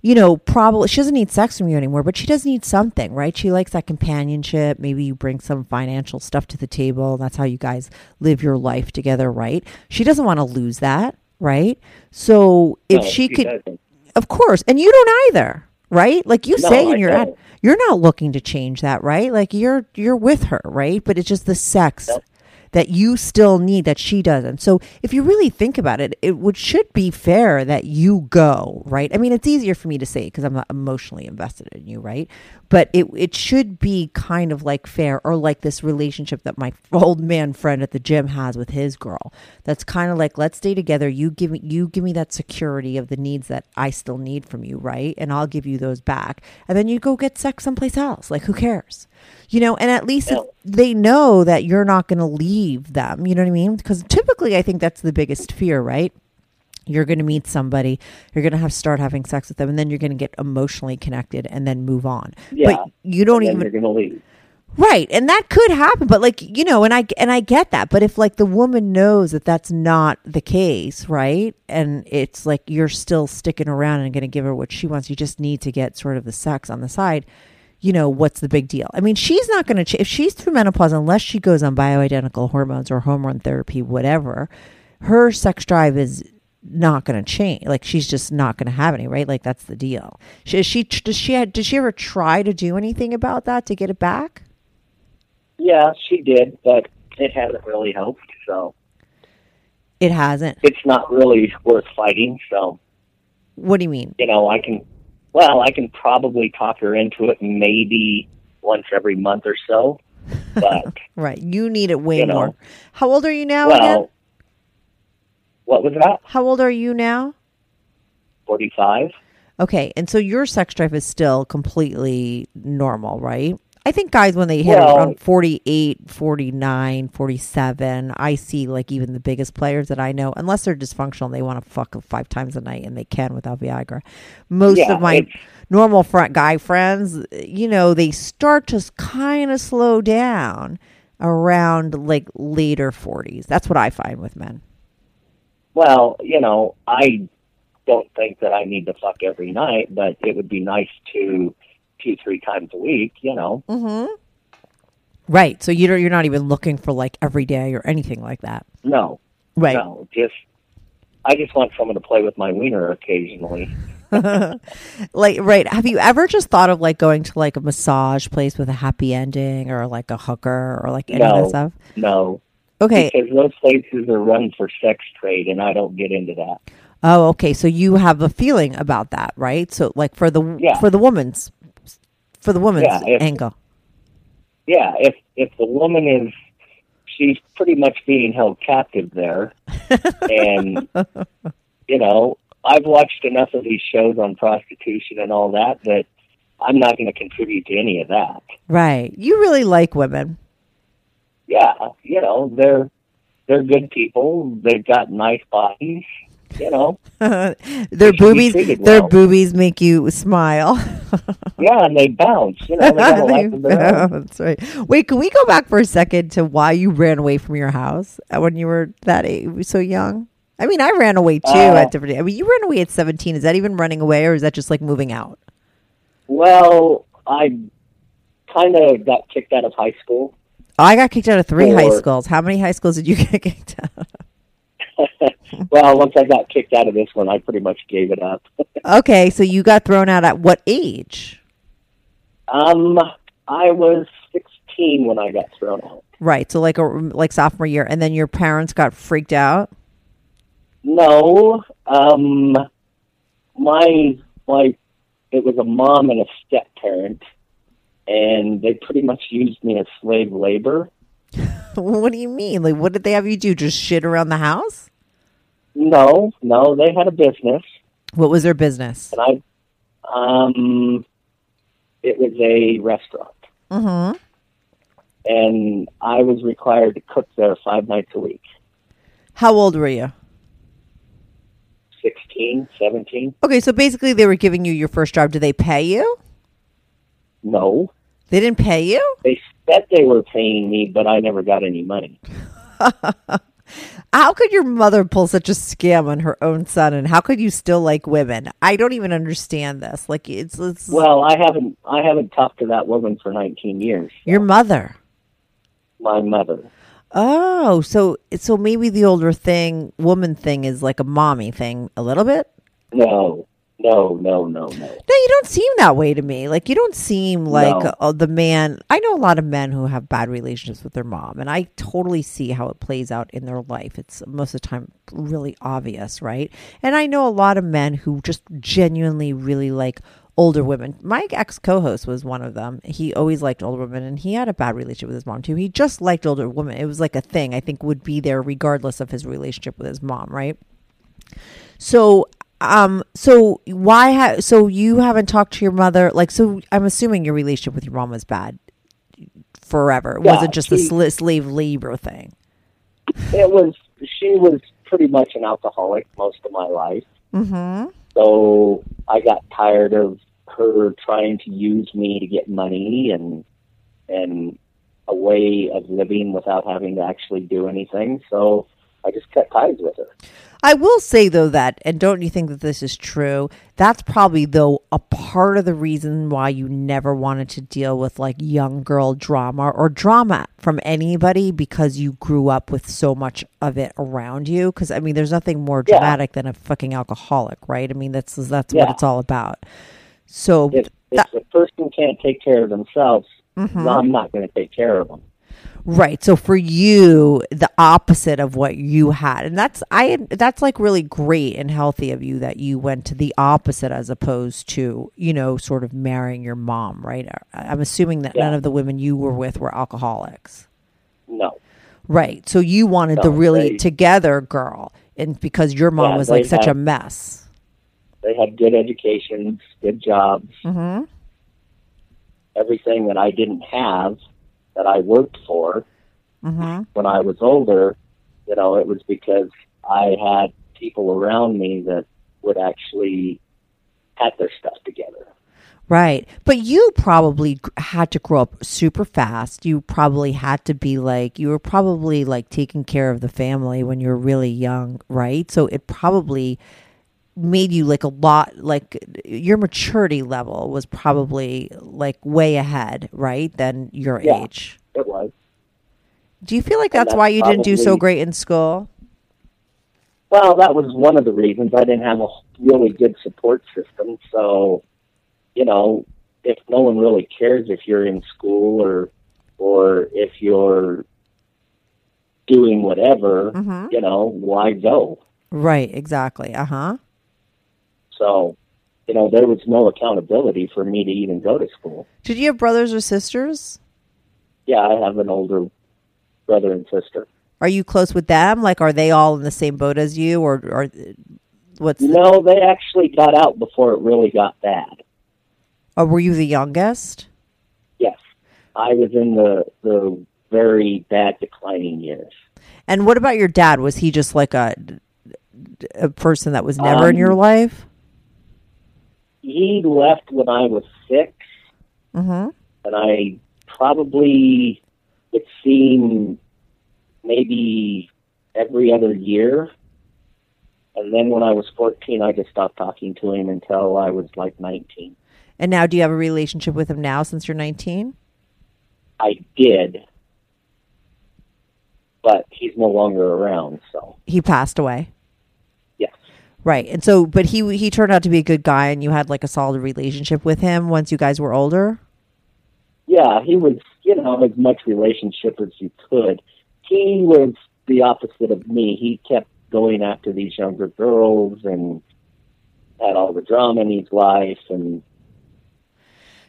you know, probably she doesn't need sex from you anymore, but she does need something, right? She likes that companionship. Maybe you bring some financial stuff to the table. That's how you guys live your life together, right? She doesn't want to lose that, right? So if No, she she could, doesn't. of course, and you don't either, right? Like you No, say in your ad, you're not looking to change that, right? Like you're you're with her, right? But it's just the sex Yep. That you still need that she doesn't. So if you really think about it, it would should be fair that you go, right? I mean, it's easier for me to say because I'm not emotionally invested in you, right? But it it should be kind of like fair or like this relationship that my old man friend at the gym has with his girl. That's kind of like let's stay together. You give me you give me that security of the needs that I still need from you, right? And I'll give you those back. And then you go get sex someplace else. Like who cares? You know, and at least if they know that you're not going to leave them. You know what I mean? Because typically, I think that's the biggest fear, right? You're going to meet somebody, you're going to have start having sex with them, and then you're going to get emotionally connected and then move on. Yeah. But you don't even you're going to leave. Right, and that could happen, but like you know, and I and I get that, but if like the woman knows that that's not the case, right, and it's like you're still sticking around and going to give her what she wants, you just need to get sort of the sex on the side. You know what's the big deal? I mean, she's not going to ch- if she's through menopause unless she goes on bioidentical hormones or hormone therapy, whatever. Her sex drive is not going to change. Like she's just not going to have any, right? Like that's the deal. She, she does she had, did she ever try to do anything about that to get it back? Yeah, she did, but it hasn't really helped. So It hasn't. it's not really worth fighting. So What do you mean? you know, I can, well, I can probably talk her into it maybe once every month or so. But Right. You need it way You know. more. How old are you now again? well, what was that? How old are you now? Forty-five. Okay. And so your sex drive is still completely normal, right? I think guys, when they hit Well- around 48, 49, 47, I see like even the biggest players that I know, unless they're dysfunctional, and they want to fuck five times a night and they can without Viagra. Most Yeah, of my normal front guy friends, you know, they start to kind of slow down around like later 40s. That's what I find with men. Well, you know, I don't think that I need to fuck every night, but it would be nice to two, three times a week. You know, Mm-hmm. Right. So you don't, you're not even looking for like every day or anything like that. no, Right. no, just I just want someone to play with my wiener occasionally. Like, right. Have you ever just thought of like going to like a massage place with a happy ending or like a hooker or like any of that stuff? no, Okay. because those places are run for sex trade, and I don't get into that. Oh, okay. So you have a feeling about that, right? So like for the Yeah. for the woman's for the woman's Yeah, if- angle. Yeah, if if the woman is, she's pretty much being held captive there, and you know, I've watched enough of these shows on prostitution and all that that I'm not going to contribute to any of that. Right. You really like women. Yeah, you know, they're they're good people. They've got nice bodies. You know, their boobies their well. boobies make you smile. yeah, and they bounce. You know, they got a life of their own. That's right. Wait, can we go back for a second to why you ran away from your house when you were that age, so young? I mean, I ran away too Uh, at different. I mean, you ran away at seventeen. Is that even running away, or is that just like moving out? Well, I kind of got kicked out of high school. I got kicked out of three high schools. How many high schools did you get kicked out? well, once I got kicked out of this one, I pretty much gave it up. Okay, so you got thrown out at what age? um, I was 16 when I got thrown out. Right, so like a like sophomore year, and then your parents got freaked out. No, um, my my it was a mom and a step parent, and they pretty much used me as slave labor. what do you mean? Like, what did they have you do? Just shit around the house? No, no, they had a business, What was their business? and I, um, it was a restaurant, Mm-hmm. and I was required to cook there five nights a week. How old were you? 16, 17? Okay, so basically they were giving you your first job. Did they pay you? No, They didn't pay you? they said they were paying me, but I never got any money. How could your mother pull such a scam on her own son and how could you still like women? I don't even understand this. Like it's, it's Well, I haven't, I haven't talked to that woman for 19 years. your mother. My mother. Oh, so so maybe the older thing, woman thing is like a mommy thing a little bit? No, no, no, no, no. No, you don't seem that way to me. Like you don't seem like No. uh, the man. I know a lot of men who have bad relationships with their mom, and I totally see how it plays out in their life. It's most of the time really obvious, right? And I know a lot of men who just genuinely really like older women. My ex co-host was one of them. He always liked older women, and he had a bad relationship with his mom too. He just liked older women. It was like a thing. I think would be there regardless of his relationship with his mom, right? So, um, so why? Ha- so you haven't talked to your mother? Like, so I'm assuming your relationship with your mom was bad forever. It Yeah, wasn't just she- sl- slave labor thing. It was, she was pretty much an alcoholic most of my life. Mm-hmm. So I got tired of her trying to use me to get money and and a way of living without having to actually do anything. So I just cut ties with her. I will say though that, and don't you think that this is true? That's probably though a part of the reason why you never wanted to deal with like young girl drama or drama from anybody because you grew up with so much of it around you. Because I mean, there's nothing more Yeah. dramatic than a fucking alcoholic, right? I mean, that's that's what it's all about. So If if a person can't take care of themselves, mm-hmm. I'm not going to take care of them. Right. So for you, the opposite of what you had. And that's I that's like really great and healthy of you that you went to the opposite as opposed to, you know, sort of marrying your mom, right? I'm assuming that none of the women you were with were alcoholics. No. Right. So you wanted the really they- together girl and because your mom Yeah, was like such a mess. They had good educations, good jobs, Mm-hmm. everything that I didn't have that I worked for Mm-hmm. when I was older. You know, it was because I had people around me that would actually had their stuff together. Right. But you probably had to grow up super fast. You probably had to be like, you were probably like taking care of the family when you were really young, right? So it probably made you like a lot, like your maturity level was probably like way ahead, right? Than your Yeah. age. It was. Do you feel like that's that's why you didn't do so great in school? Well, that was one of the reasons I didn't have a really good support system. So, you know, if no one really cares if you're in school or or if you're doing whatever, Mhm. you know, why go? Right, exactly. Uh huh. So, you know, there was no accountability for me to even go to school. Did you have brothers or sisters? Yeah, I have an older brother and sister. Are you close with them? Like, are they all in the same boat as you, or or what's? The, No, they actually got out before it really got bad. or were you the youngest? Yes, I was in the the very bad declining years. And what about your dad? Was he just like a a person that was never in Um, your life? He left when I was six, Mm-hmm. and I probably would see maybe every other year. And then when I was 14, I just stopped talking to him until I was like 19. And now, do you have a relationship with him now since you're 19? I did, but he's no longer around, so He passed away. Right? And so, but he he turned out to be a good guy, and you had like a solid relationship with him once you guys were older. Yeah, he was, you know, as much relationship as you could. He was the opposite of me. He kept going after these younger girls and had all the drama in his life and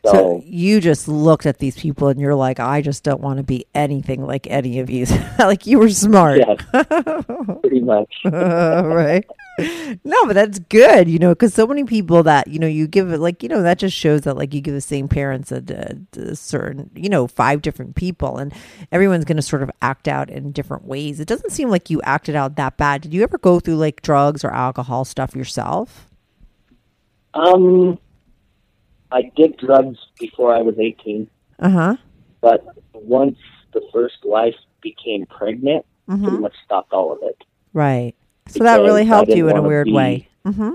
So So, you just looked at these people and you're like, I just don't want to be anything like any of you. like you were smart. yes, pretty much. right. No, but that's good, you know, because so many people that, you know, you give it like, you know, that just shows that like you give the same parents a, a, a certain, you know, five different people and everyone's going to sort of act out in different ways. It doesn't seem like you acted out that bad. Did you ever go through like drugs or alcohol stuff yourself? Um, I did drugs before I was 18, Uh huh. but once the first wife became pregnant, Mm-hmm. pretty much stopped all of it. Right. So that really helped you in a weird be- way. Mm-hmm.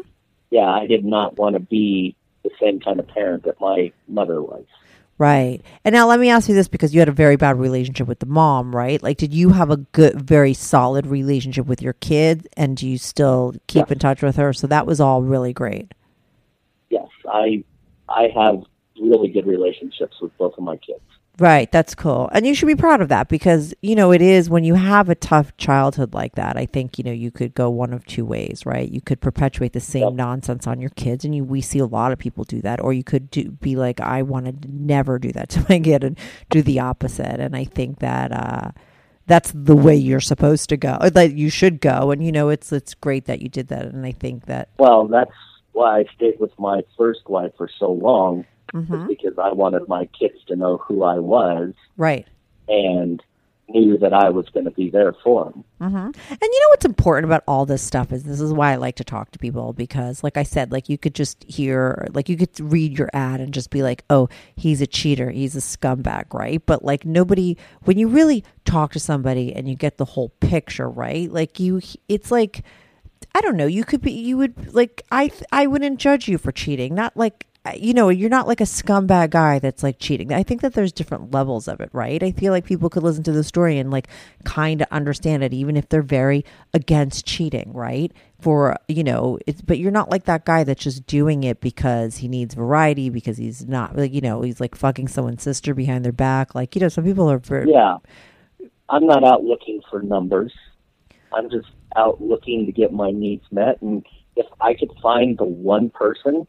Yeah, I did not want to be the same kind of parent that my mother was. Right. And now let me ask you this because you had a very bad relationship with the mom, right? Like, did you have a good, very solid relationship with your kid? And do you still keep Yeah. in touch with her? So that was all really great. Yes, I I have really good relationships with both of my kids. Right. That's cool. And you should be proud of that because, you know, it is when you have a tough childhood like that, I think, you know, you could go one of two ways, right? You could perpetuate the same Yep. nonsense on your kids. And you, we see a lot of people do that. Or you could do, be like, I want to never do that to my kid and do the opposite. And I think that, uh, that's the way you're supposed to go. That you should go, and you know it's it's great that you did that. And I think that Well, that's why I stayed with my first wife for so long, Mm-hmm. because I wanted my kids to know who I was right. and knew that I was going to be there for them. Mm-hmm. And you know what's important about all this stuff is this is why I like to talk to people because, like I said, like you could just hear, like you could read your ad and just be like, oh, he's a cheater, he's a scumbag, right? But like nobody, when you really talk to somebody and you get the whole picture, right? Like you, it's like, I don't know, you could be, you would like, I, I wouldn't judge you for cheating, not like, you know, you're not like a scumbag guy that's like cheating. I think that there's different levels of it, right? I feel like people could listen to the story and like kind of understand it, even if they're very against cheating, right? For, you know, it's, but you're not like that guy that's just doing it because he needs variety, because he's not, like, you know, he's like fucking someone's sister behind their back. Like, you know, some people are very, Yeah, I'm not out looking for numbers. I'm just out looking to get my needs met. And if I could find the one person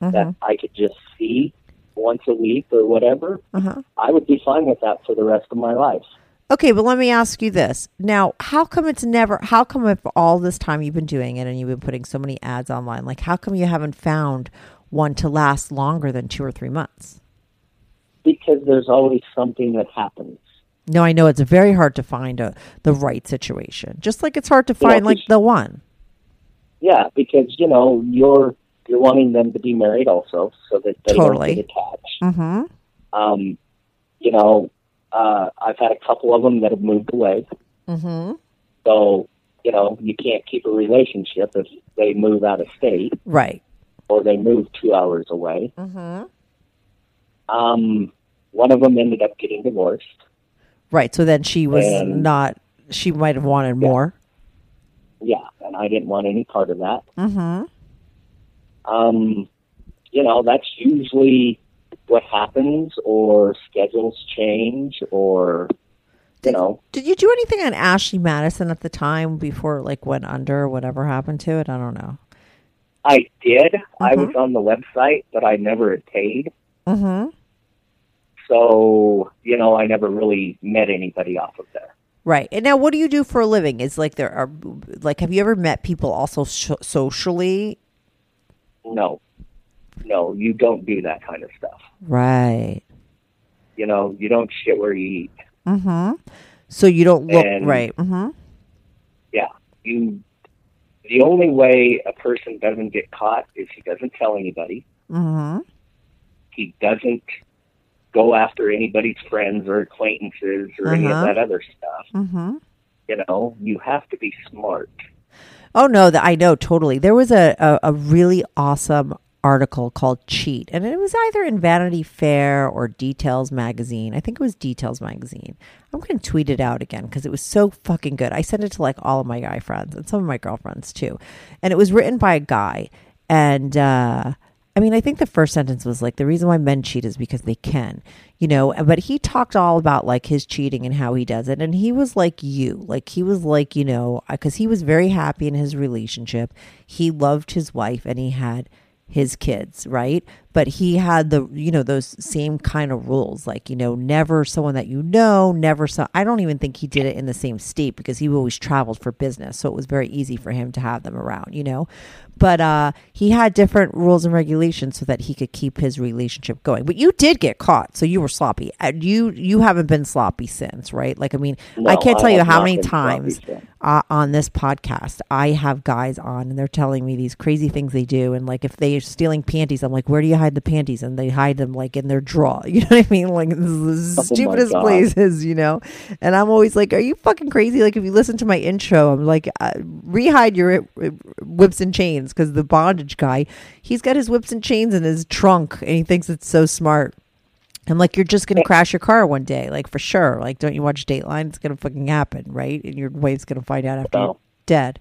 that I could just see once a week or whatever, Uh-huh. I would be fine with that for the rest of my life. Okay, but let me ask you this. Now, how come it's never, how come if all this time you've been doing it and you've been putting so many ads online, like how come you haven't found one to last longer than two or three months? Because there's always something that happens. No, I know it's very hard to find a, the right situation. Just like it's hard to find like the one. Yeah, because you know you're you're wanting them to be married also, so that they Totally. don't get attached. Mm-hmm. Um, you know, uh, I've had a couple of them that have moved away, Mm-hmm. so you know you can't keep a relationship if they move out of state Right. or they move two hours away. Mm-hmm. Um, one of them ended up getting divorced. Right. So then she was And- not, she might have wanted more. Yeah, and I didn't want any part of that. Mm-hmm. Um, you know, that's usually what happens, or schedules change, or you know, Did you do anything on Ashley Madison at the time before it like went under or whatever happened to it? I don't know. I did. I Mhm. was on the website, but I never had paid. Mm-hmm. So you know, I never really met anybody off of there. Right. And now what do you do for a living? Is like there are like have you ever met people also sh- socially? No, no, you don't do that kind of stuff. Right. You know, you don't shit where you eat. Mm-hmm. So you don't look And- right. Mm-hmm. Yeah, you. The only way a person doesn't get caught is he doesn't tell anybody. Mm-hmm. he doesn't go after anybody's friends or acquaintances or any of Uh-huh. that other stuff. Mm-hmm. You know, you have to be smart. Oh no, that I know totally. There was a, a, a really awesome article called Cheat, and it was either in Vanity Fair or Details magazine. I think it was Details magazine. I'm going to tweet it out again because it was so fucking good. I sent it to like all of my guy friends and some of my girlfriends too. And it was written by a guy. And uh, I mean, I think the first sentence was like, the reason why men cheat is because they can, you know, but he talked all about like his cheating and how he does it. And he was like you, like he was like, you know, because he was very happy in his relationship. He loved his wife and he had his kids, right? But he had the, you know, those same kind of rules, like, you know, never someone that you know, never so. I don't even think he did it in the same state because he always traveled for business. So it was very easy for him to have them around, you know? But uh, he had different rules and regulations so that he could keep his relationship going. But you did get caught, so you were sloppy. Uh, You you haven't been sloppy since, right? Like I mean, No, I can't I tell you how many times uh, on this podcast I have guys on and they're telling me these crazy things they do, and like if they're stealing panties, I'm like, where do you hide the panties? And they hide them like in their drawer. You know what I mean? Like the Oh stupidest places, you know. And I'm always like, are you fucking crazy? Like if you listen to my intro, I'm like, uh, rehide your uh, whips and chains because the bondage guy, he's got his whips and chains in his trunk, and he thinks it's so smart. I'm like, you're just gonna crash your car one day, like for sure. Like, don't you watch Dateline? It's gonna fucking happen, right? And your wife's gonna find out after No. you're dead.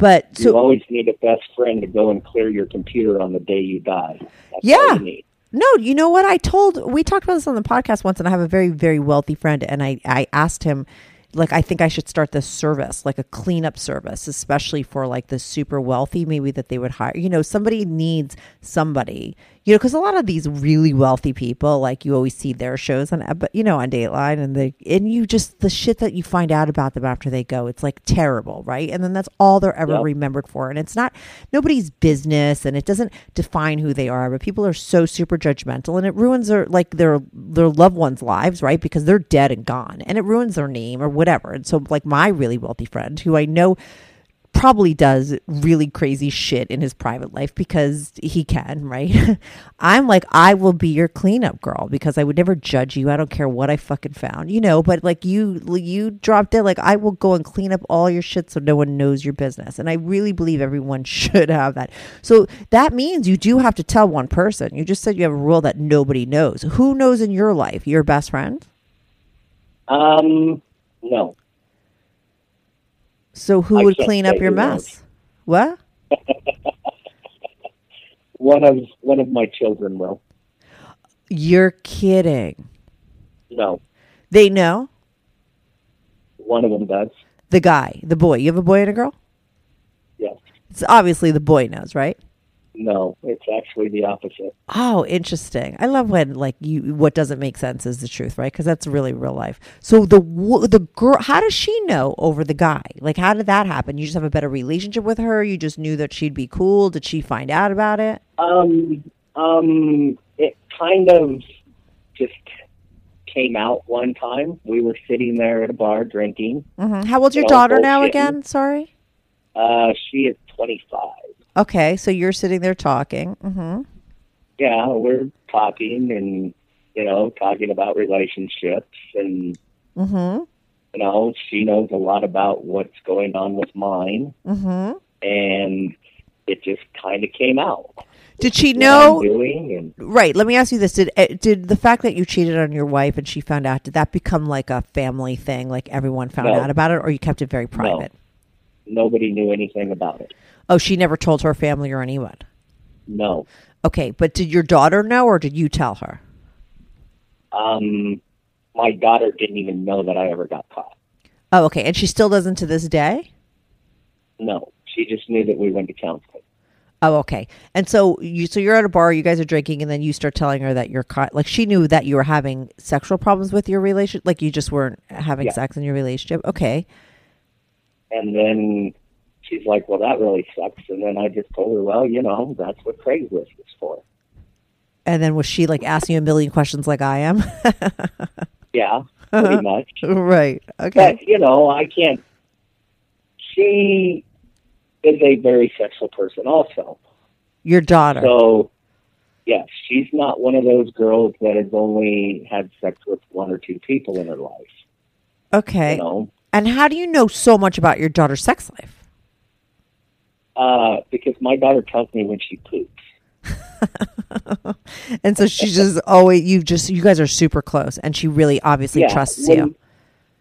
But you so always need a best friend to go and clear your computer on the day you die. That's Yeah. you need. No, you know what? I told we talked about this on the podcast once, and I have a very, very wealthy friend, and I I asked him, like, I think I should start this service, like a cleanup service, especially for like the super wealthy, maybe that they would hire. You know, somebody needs somebody. You know, because a lot of these really wealthy people, like you always see their shows on, uh, but you know, on Dateline, and they and you just the shit that you find out about them after they go, it's like terrible, right? And then that's all they're ever Yep. remembered for, and it's not nobody's business, and it doesn't define who they are. But people are so super judgmental, and it ruins their like their their loved ones' lives, right? Because they're dead and gone, and it ruins their name or whatever. And so, like my really wealthy friend, who I know probably does really crazy shit in his private life because he can, right? I'm like, I will be your cleanup girl because I would never judge you. I don't care what I fucking found, you know, but like you, you dropped it. Like I will go and clean up all your shit so no one knows your business. And I really believe everyone should have that. So that means you do have to tell one person. You just said you have a rule that nobody knows. Who knows in your life? Your best friend? Um, no. So who I would clean up your mess? What? One of one of my children will. You're kidding. No. They know? One of them does. The guy, the boy. You have a boy and a girl? Yes. It's obviously the boy knows, right? No. It's actually the opposite. Oh, interesting. I love when like you what doesn't make sense is the truth, right? Because that's really real life. So the the girl, how does she know over the guy? Like, how did that happen? You just have a better relationship with her. You just knew that she'd be cool. Did she find out about it? Um, um, it kind of just came out one time. We were sitting there at a bar drinking. hmm How old's your daughter now again? Sorry. Uh, she is 25. Okay, so you're sitting there talking. Mm-hmm. Yeah, we're talking and, you know, talking about relationships and, mm-hmm. you know, she knows a lot about what's going on with mine hmm and it just kind of came out. Did she know? And Right. Let me ask you this: Did eh, did the fact that you cheated on your wife and she found out did that become like a family thing? Like everyone found No. out about it, or you kept it very private? Nobody knew anything about it. Oh, she never told her family or anyone. No. Okay, but did your daughter know, or did you tell her? Um, my daughter didn't even know that I ever got caught. Oh, okay, and she still doesn't to this day. No, she just knew that we went to counseling. Oh, okay. And so you so you're at a bar, you guys are drinking, and then you start telling her that you're caught. Like she knew that you were having sexual problems with your relationship, like you just weren't having Yeah. sex in your relationship. Okay. And then she's like, "Well, that really sucks." And then I just told her, "Well, you know, that's what Craigslist is for." And then was she like asking you a million questions like I am? Yeah, pretty much. right. Okay. But you know, I can't. She is a very sexual person, also. Your daughter. So, yeah, she's not one of those girls that has only had sex with one or two people in her life. okay. You know, And how do you know so much about your daughter's sex life? uh, because my daughter tells me when she poops. And so she's just always you just you guys are super close, and she really obviously trusts when, you.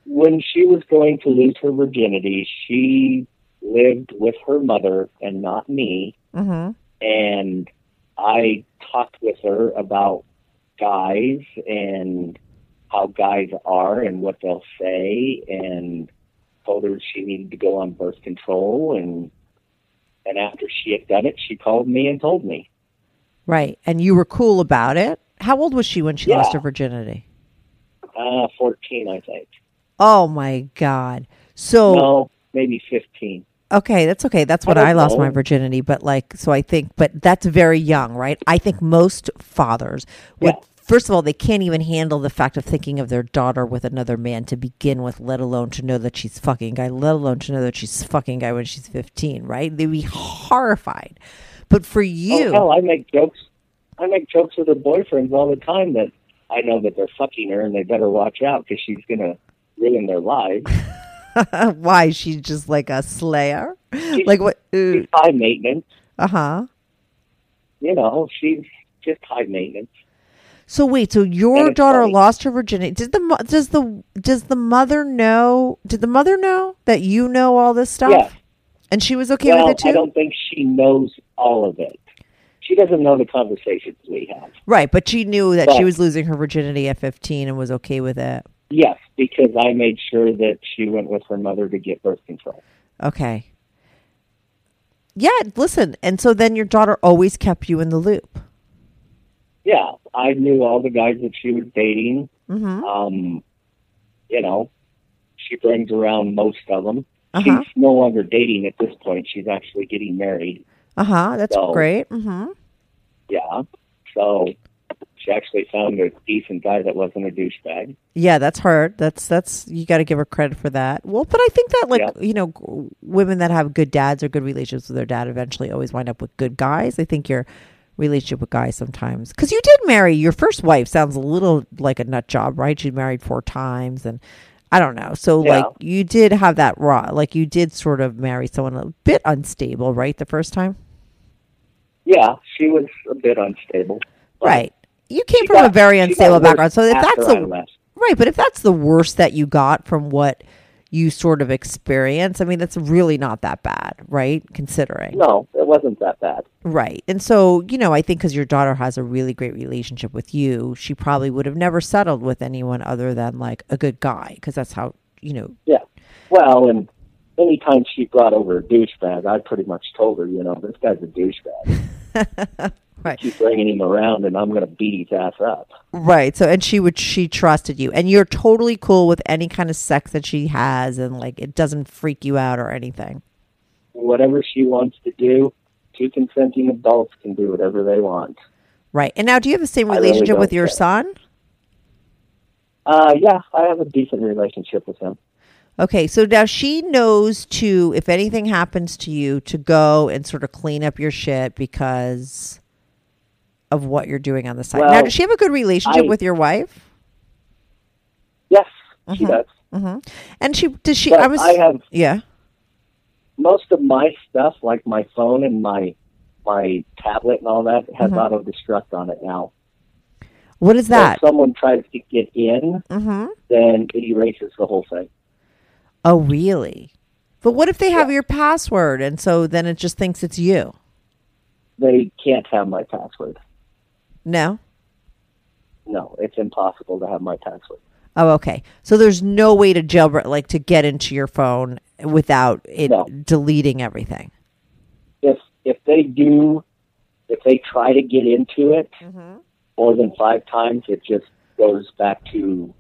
When she was going to lose her virginity, she lived with her mother and not me. hmm And I talked with her about guys and how guys are and what they'll say, and told her she needed to go on birth control. And and after she had done it, she called me and told me. Right. And you were cool about it. How old was she when she Yeah. lost her virginity? Uh, 14, I think. Oh my God. So No, maybe 15. Okay, that's okay. That's I when don't I lost know. my virginity. But like, so I think, but that's very young, right? I think most fathers would, Yeah. First of all, they can't even handle the fact of thinking of their daughter with another man to begin with, let alone to know that she's fucking guy, let alone to know that she's fucking guy when she's 15, right? They'd be horrified. But for you, Oh, hell, I make jokes. I make jokes with her boyfriends all the time that I know that they're fucking her and they better watch out because she's going to ruin their lives. why? She's just like a slayer? Like what? She's high maintenance. Uh huh. You know, she's just high maintenance. So wait, so your daughter funny. lost her virginity. Did the does the does the mother know? Did the mother know that you know all this stuff? Yes. And she was okay well, with it too. I don't think she knows all of it. She doesn't know the conversations we have. Right, but she knew that she was losing her virginity at 15 and was okay with it. Yes, because I made sure that she went with her mother to get birth control. Okay. Yeah, listen, and so then your daughter always kept you in the loop. Yeah, I knew all the guys that she was dating. Mhm. Um, you know, she brings around most of them. Uh-huh. She's no longer dating at this point. She's actually getting married. Uh huh. That's So- great. Mhm. Yeah. So she actually found a decent guy that wasn't a douchebag. Yeah, that's hard. That's that's you got to give her credit for that. Well, but I think that like Yeah. you know, women that have good dads or good relationships with their dad eventually always wind up with good guys. I think your relationship with guys sometimes because you did marry your first wife sounds a little like a nut job, right? She married four times and. I don't know. So, Yeah. like, you did have that raw, like, you did sort of marry someone a bit unstable, right? The first time, Yeah, she was a bit unstable. right? You came from a very unstable background. So, if that's the. Right, but if that's the worst that you got from what you sort of experience, I mean, that's really not that bad, right? Considering. No, it wasn't that bad. Right. And so, you know, I think because your daughter has a really great relationship with you, she probably would have never settled with anyone other than like a good guy because that's how, you know. Yeah. Well, and anytime she brought over a douchebag, I pretty much told her, you know, this guy's a douchebag. Right. Keep bringing him around, and I'm going to beat his ass up. Right. So, and she would, she trusted you. And you're totally cool with any kind of sex that she has and like it doesn't freak you out or anything. Whatever she wants to do, two consenting adults can do whatever they want. Right. And now, do you have the same I really relationship with your care. son? Uh, yeah, I have a decent relationship with him. Okay, so now she knows to, if anything happens to you, to go and sort of clean up your shit because of what you're doing on the side. now, does she have a good relationship I- with your wife? Yes, she does. hmm And she does she? But I was. I have yeah. most of my stuff, like my phone and my my tablet and all that, has Mm-hmm. auto destruct on it now. What is So that? if someone tries to get in, then it erases the whole thing. Oh, really? But what if they have your password and so then it just thinks it's you? They can't have my password. No. No, it's impossible to have my password. Oh, okay. So there's no way to jailbreak, like to get into your phone without it No. deleting everything. If if they do, if they try to get into it Mm-hmm. more than five times, it just goes back to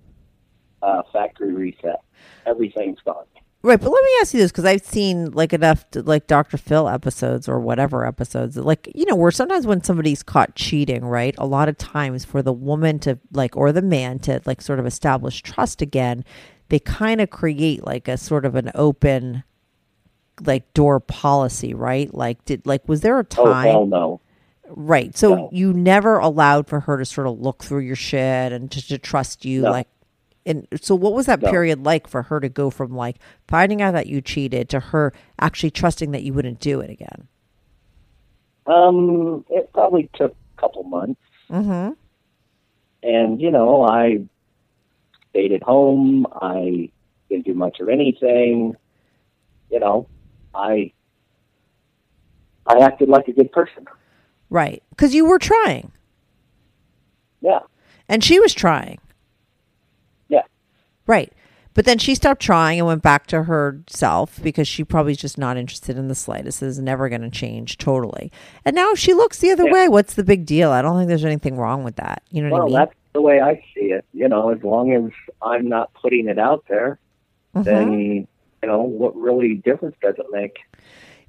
uh, factory reset. Everything's gone. Right, but let me ask you this because I've seen like enough to, like Dr. Phil episodes or whatever episodes, like you know, where sometimes when somebody's caught cheating, right, a lot of times for the woman to like or the man to like sort of establish trust again, they kind of create like a sort of an open like door policy, right? Like did like was there a time? Oh hell no. right? So No. you never allowed for her to sort of look through your shit and to, to trust you, No. like. And so, what was that No. period like for her to go from like finding out that you cheated to her actually trusting that you wouldn't do it again? Um, it probably took a couple months. Mm-hmm. and you know i stayed at home i didn't do much of anything you know i i acted like a good person Right, because you were trying, yeah and she was trying. Right, But then she stopped trying and went back to herself because she probably is just not interested in the slightest. Is never going to change totally. And now she looks the other Yeah. way. What's the big deal? I don't think there's anything wrong with that. You know what I mean? that's the way I see it. You know, as long as I'm not putting it out there, Mhm. then you know what really difference does it make?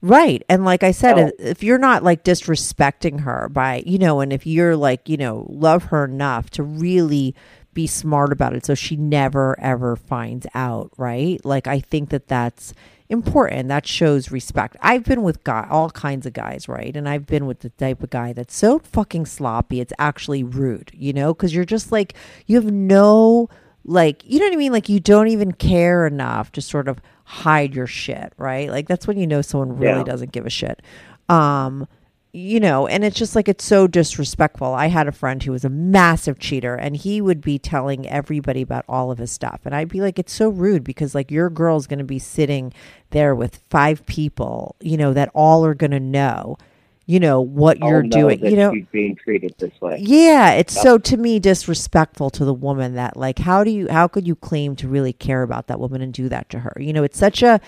Right. And like I said, No. if- if you're not like disrespecting her by, you know, and if you're like, you know, love her enough to really be smart about it so she never ever finds out, right? Like I think that that's important. That shows respect. I've been with guy all kinds of guys, right? And I've been with the type of guy that's so fucking sloppy, it's actually rude, you know, cuz you're just like you have no like you know what I mean? Like you don't even care enough to sort of hide your shit, right? Like that's when you know someone really Yeah. doesn't give a shit. Um, you know, and it's just like it's so disrespectful. I had a friend who was a massive cheater and he would be telling everybody about all of his stuff. And I'd be like, it's so rude because like your girl's gonna be sitting there with five people, you know, that all are gonna know, you know, what I'll you're doing. You know, she's being treated this way. yeah, it's so to me disrespectful to the woman that like how do you how could you claim to really care about that woman and do that to her? You know, it's such a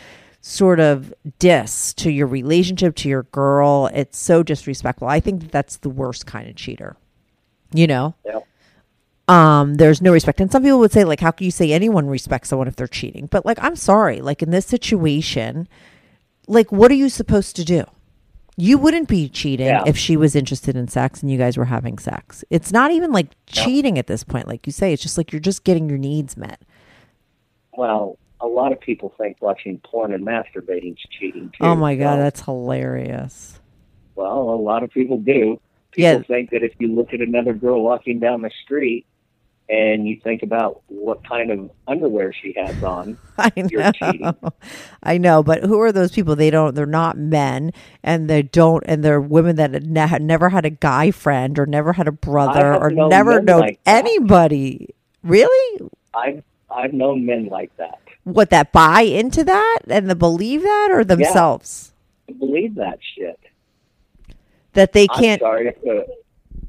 sort of diss to your relationship to your girl. It's so disrespectful. I think that that's the worst kind of cheater. You know? Yeah. Um, there's no respect. And some people would say, like, how can you say anyone respects someone if they're cheating? But like, I'm sorry, like in this situation, like what are you supposed to do? You wouldn't be cheating Yeah. if she was interested in sex and you guys were having sex. It's not even like cheating at this point, like you say. It's just like you're just getting your needs met. Well, a lot of people think watching porn and masturbating is cheating too. Oh my god, So, that's hilarious. well, a lot of people do. People Yeah. think that if you look at another girl walking down the street and you think about what kind of underwear she has on, I You're know. cheating. I know, but who are those people? They don't. They're not men, and they don't. And they're women that had ne- never had a guy friend, or never had a brother, or known never known like that. anybody. Really? I've I've known men like that. What that buy into that and the believe that, or themselves I believe that shit. that they I'm can't. sorry if a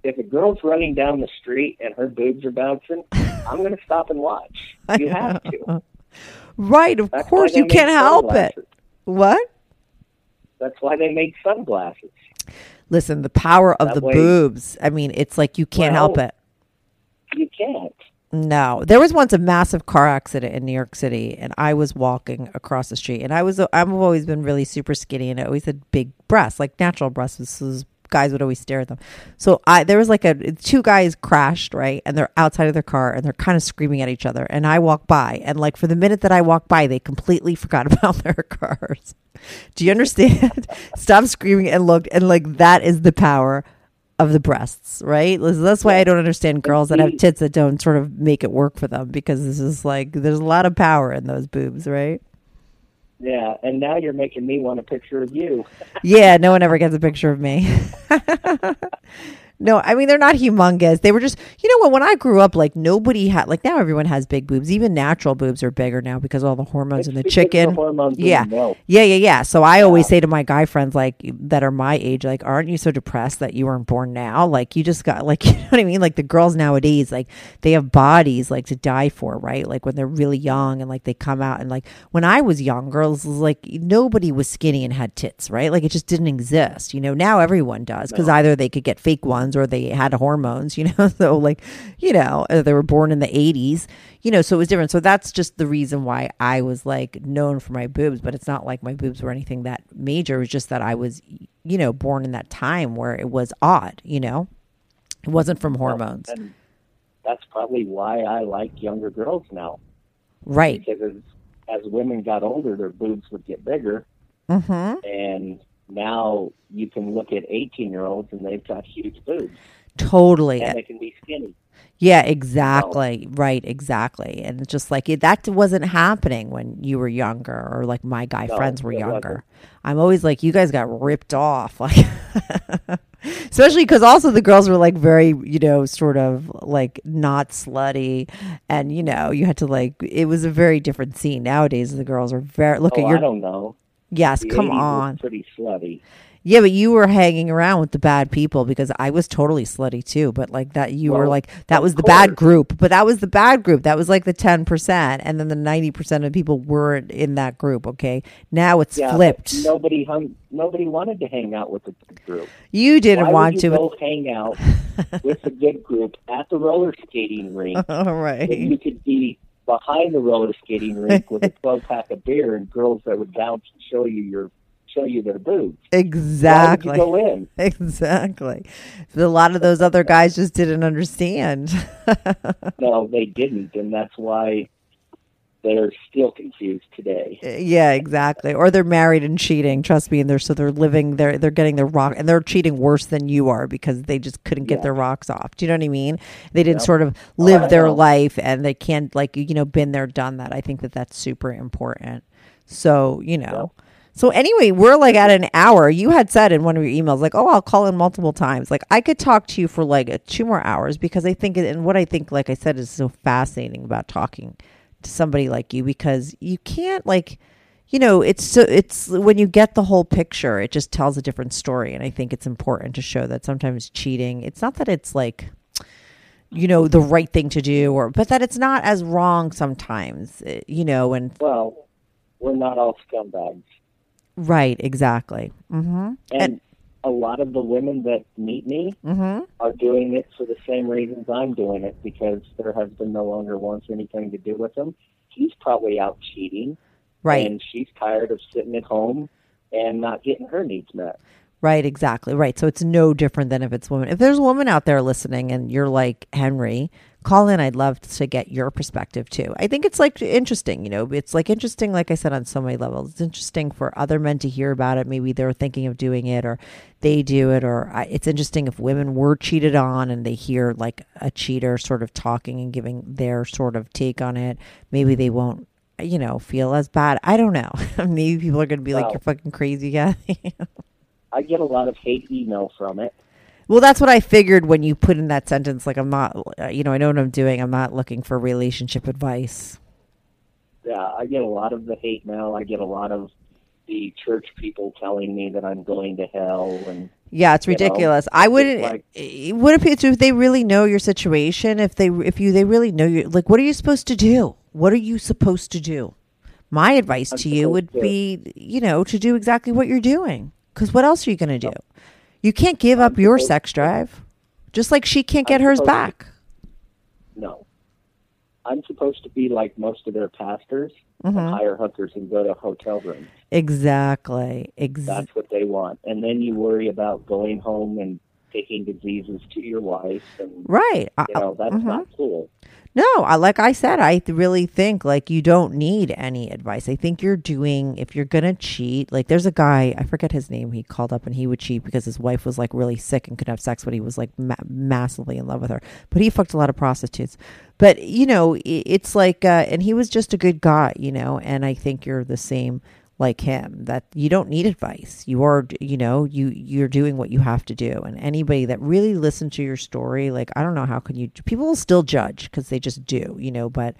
if a girl's running down the street and her boobs are bouncing, I'm going to stop and watch. You have to. Right? Of That's course, you can't help it. What? That's why they make sunglasses. Listen, the power of That the way- boobs. I mean, it's like you can't help it. You can't. No, there was once a massive car accident in New York City, and I was walking across the street, and I was I've always been really super skinny, and I always had big breasts, like natural breasts. Was, guys would always stare at them. So I there was like a two guys crashed right, and they're outside of their car, and they're kind of screaming at each other, and I walk by, and like for the minute that I walk by, they completely forgot about their cars. Do you understand? Stop screaming and looked, and like that is the power of the breasts, right? That's why I don't understand girls that have tits that don't sort of make it work for them because this is like there's a lot of power in those boobs, right? Yeah, and now you're making me want a picture of you. Yeah, no one ever gets a picture of me. no, I mean they're not humongous. They were just, you know what? When I grew up, like nobody had, like now everyone has big boobs. Even natural boobs are bigger now because of all the hormones in the the chicken. hormones yeah, yeah, yeah, yeah. So I always say to my guy friends, like that are my age, like, aren't you so depressed that you weren't born now? Like you just got, like, you know what I mean? Like the girls nowadays, like they have bodies like to die for, right? Like when they're really young and like they come out and like when I was young, girls like nobody was skinny and had tits, right? Like it just didn't exist. You know, now everyone does because either they could get fake ones or they had hormones. You know, so like, you know, uh, they were born in the '80s. You know, so it was different. So that's just the reason why I was like known for my boobs, but it's not like my boobs were anything that major. It was just that I was, you know, born in that time where it was odd. You know, it wasn't from hormones, And that's probably why I like younger girls now. right? Because as, as women got older, their boobs would get bigger. Mm-hmm. And now you can look at 18 year olds and they've got huge boobs. Totally. And they can be skinny. Yeah, exactly. Right, exactly. And it's just like it, that wasn't happening when you were younger or like my guy No, friends were younger. I'm always like you guys got ripped off like especially cuz also the girls were like very, you know, sort of like not slutty and you know, you had to like it was a very different scene. Nowadays the girls are very look oh, at I your don't know. Yes, The come 80s on. pretty slutty. Yeah, but you were hanging around with the bad people because I was totally slutty too. But like that, you were like that was the bad group. But that was the bad group. That was like the ten percent, and then the ninety percent of people weren't in that group. Okay, now it's Yeah, flipped. Nobody hung. Nobody wanted to hang out with the group. you didn't Why want would to. you go hang out with the good group at the roller skating rink All right, you could be behind the roller skating rink with a twelve pack of beer and girls that would bounce and show you your show you their boobs? Exactly. Why would you go in? Exactly. A lot of those other guys just didn't understand. No, they didn't, and that's why they're still confused today. yeah, exactly. Or they're married and cheating. Trust me, and they're so they're living they're they're getting their rock and they're cheating worse than you are because they just couldn't get Yeah. their rocks off. Do you know what I mean? They didn't Yep. sort of live their know. life and they can't like you know been there done that. I think that that's super important. So, you know. So anyway, we're like at an hour. You had said in one of your emails, like, "Oh, I'll call in multiple times." Like, I could talk to you for like uh, two more hours because I think, and what I think, like I said, is so fascinating about talking to somebody like you because you can't like, you know, it's so it's when you get the whole picture, it just tells a different story, and I think it's important to show that sometimes cheating. It's not that it's like you know the right thing to do or but that it's not as wrong sometimes eh, you know and Well, we're not all scumbags, right exactly. Mm-hmm. And a lot of the women that meet me mm-hmm are doing it for the same reasons I'm doing it because their husband no longer wants anything to do with them. He's probably out cheating, right and she's tired of sitting at home and not getting her needs met. Right, exactly. Right. So it's no different than if it's women. If there's a woman out there listening and you're like Henry, call in. I'd love to get your perspective too. I think it's like interesting, you know, it's like interesting, like I said, on so many levels. It's interesting for other men to hear about it. Maybe they're thinking of doing it or they do it. Or I, it's interesting if women were cheated on and they hear like a cheater sort of talking and giving their sort of take on it. Maybe they won't. You know, feel as bad. I don't know. Maybe people are going to be like, "You're fucking crazy, Kathy." I get a lot of hate email from it. Well, that's what I figured when you put in that sentence. Like, I'm not, uh, you know, I know what I'm doing. I'm not looking for relationship advice. Yeah, I get a lot of the hate mail. I get a lot of the church people telling me that I'm going to hell and Yeah, it's You know, ridiculous. I wouldn't. like- eh, what if it's if they really know your situation? If they, if you, they really know you. Like, what are you supposed to do? What are you supposed to do? My advice I'm to you would to- be, you know, to do exactly what you're doing. Because what else are you going to do? You can't give up your sex drive, just like she can't get I'm hers supposed to- back. no. I'm supposed to be like most of their pastors Mm-hmm. hire hookers and go to hotel rooms. Exactly. Exactly. That's what they want. And then you worry about going home and taking diseases to your wife and Right. You know, that's mhm. not cool. No, I, like I said, I really think like you don't need any advice. I think you're doing if you're gonna cheat. Like there's a guy I forget his name. He called up and he would cheat because his wife was like really sick and couldn't have sex, but he was like ma- massively in love with her. But he fucked a lot of prostitutes. But you know, it's like, uh, and he was just a good guy, you know. And I think you're the same like him that you don't need advice. You are you know you you're doing what you have to do. And anybody that really listened to your story like i don't know how can you people will still judge because they just do you know but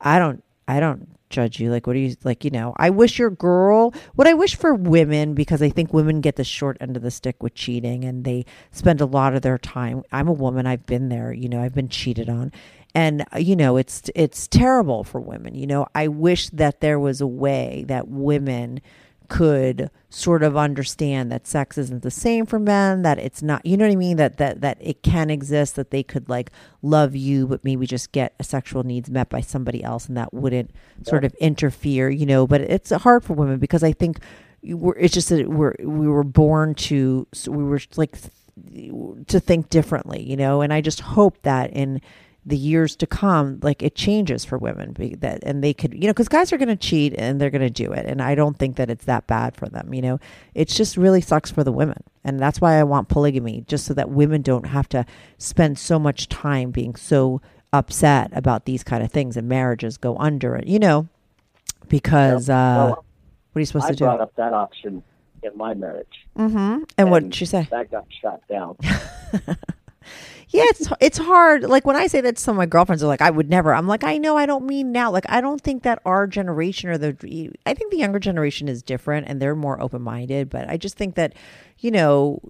i don't i don't judge you. Like what do you like you know i wish your girl what i wish for women because i think women get the short end of the stick with cheating and they spend a lot of their time i'm a woman i've been there you know i've been cheated on and uh, you know it's it's terrible for women. You know i wish that there was a way that women could sort of understand that sex isn't the same for men that it's not you know what i mean? That that that it can exist that they could like love you but maybe just get a sexual needs met by somebody else and that wouldn't sort of interfere you know? But it's hard for women because i think we're, it's just that we're we were born to so we were like to think differently you know? And i just hope that in the years to come like it changes for women be- that and they could you know because guys are going to cheat and they're going to do it and i don't think that it's that bad for them you know? It's just really sucks for the women and that's why i want polygamy just so that women don't have to spend so much time being so upset about these kind of things and marriages go under it you know? Because uh Well, what are you supposed I to do? i brought up that option in my marriage. mm-hmm. And what did she say? That got shot down. Yeah, it's it's hard. Like when I say that to some of my girlfriends are like, I would never. I'm like, I know, I don't mean now. Like I don't think that our generation or the I think the younger generation is different and they're more open minded. But I just think that, you know,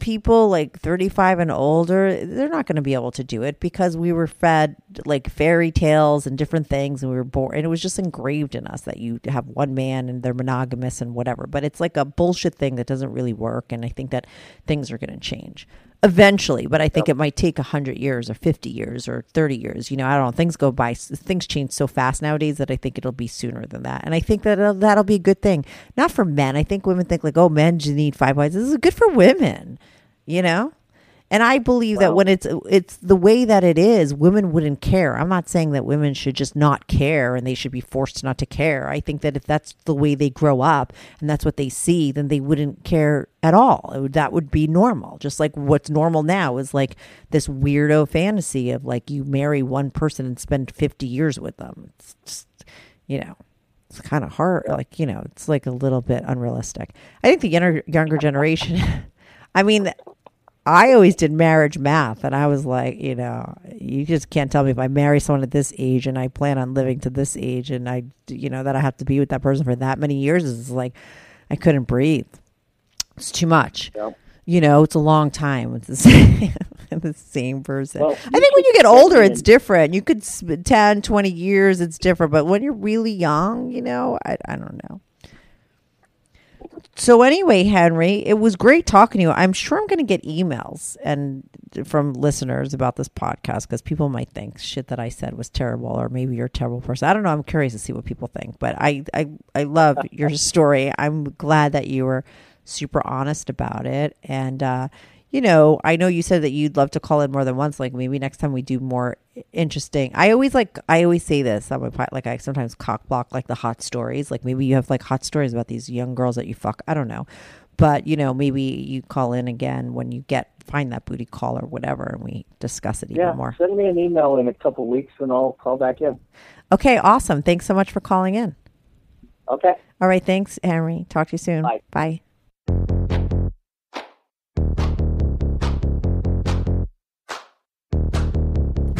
people like 35 and older, they're not going to be able to do it because we were fed like fairy tales and different things, and we were born, and it was just engraved in us that you have one man and they're monogamous and whatever. But it's like a bullshit thing that doesn't really work, and I think that things are going to change eventually but i think it might take 100 years or 50 years or 30 years you know i don't know things go by things change so fast nowadays that i think it'll be sooner than that. And i think that it'll, that'll be a good thing. Not for men. I think women think like oh men just need five wives. This is good for women you know and I believe that when it's it's the way that it is, women wouldn't care. I'm not saying that women should just not care and they should be forced not to care. I think that if that's the way they grow up and that's what they see, then they wouldn't care at all. Would, that would be normal. Just like what's normal now is like this weirdo fantasy of like you marry one person and spend 50 years with them. It's just, you know it's kind of hard like you know it's like a little bit unrealistic i think the younger, younger generation i mean I always did marriage math, and I was like, you know, you just can't tell me if I marry someone at this age and I plan on living to this age, and I, you know, that I have to be with that person for that many years. It's like I couldn't breathe. It's too much. Yep. You know, it's a long time with the same, the same person. Well, I think when you get older, it's different. You could spend 10, 20 years, it's different. But when you're really young, you know, I, I don't know. So anyway, Henry, it was great talking to you. I'm sure I'm going to get emails and from listeners about this podcast because people might think shit that I said was terrible, or maybe you're a terrible person. I don't know. I'm curious to see what people think, but I I I love your story. I'm glad that you were super honest about it, and uh, you know, I know you said that you'd love to call in more than once. Like maybe next time we do more interesting. I always like I always say this on my pod, like I sometimes cock block like the hot stories. Like maybe you have like hot stories about these young girls that you fuck. I don't know, but you know maybe you call in again when you get find that booty call or whatever, and we discuss it even yeah, more. send me an email in a couple weeks and I'll call back in. Okay, awesome. Thanks so much for calling in. Okay. All right, thanks, Henry. Talk to you soon. Bye. Bye.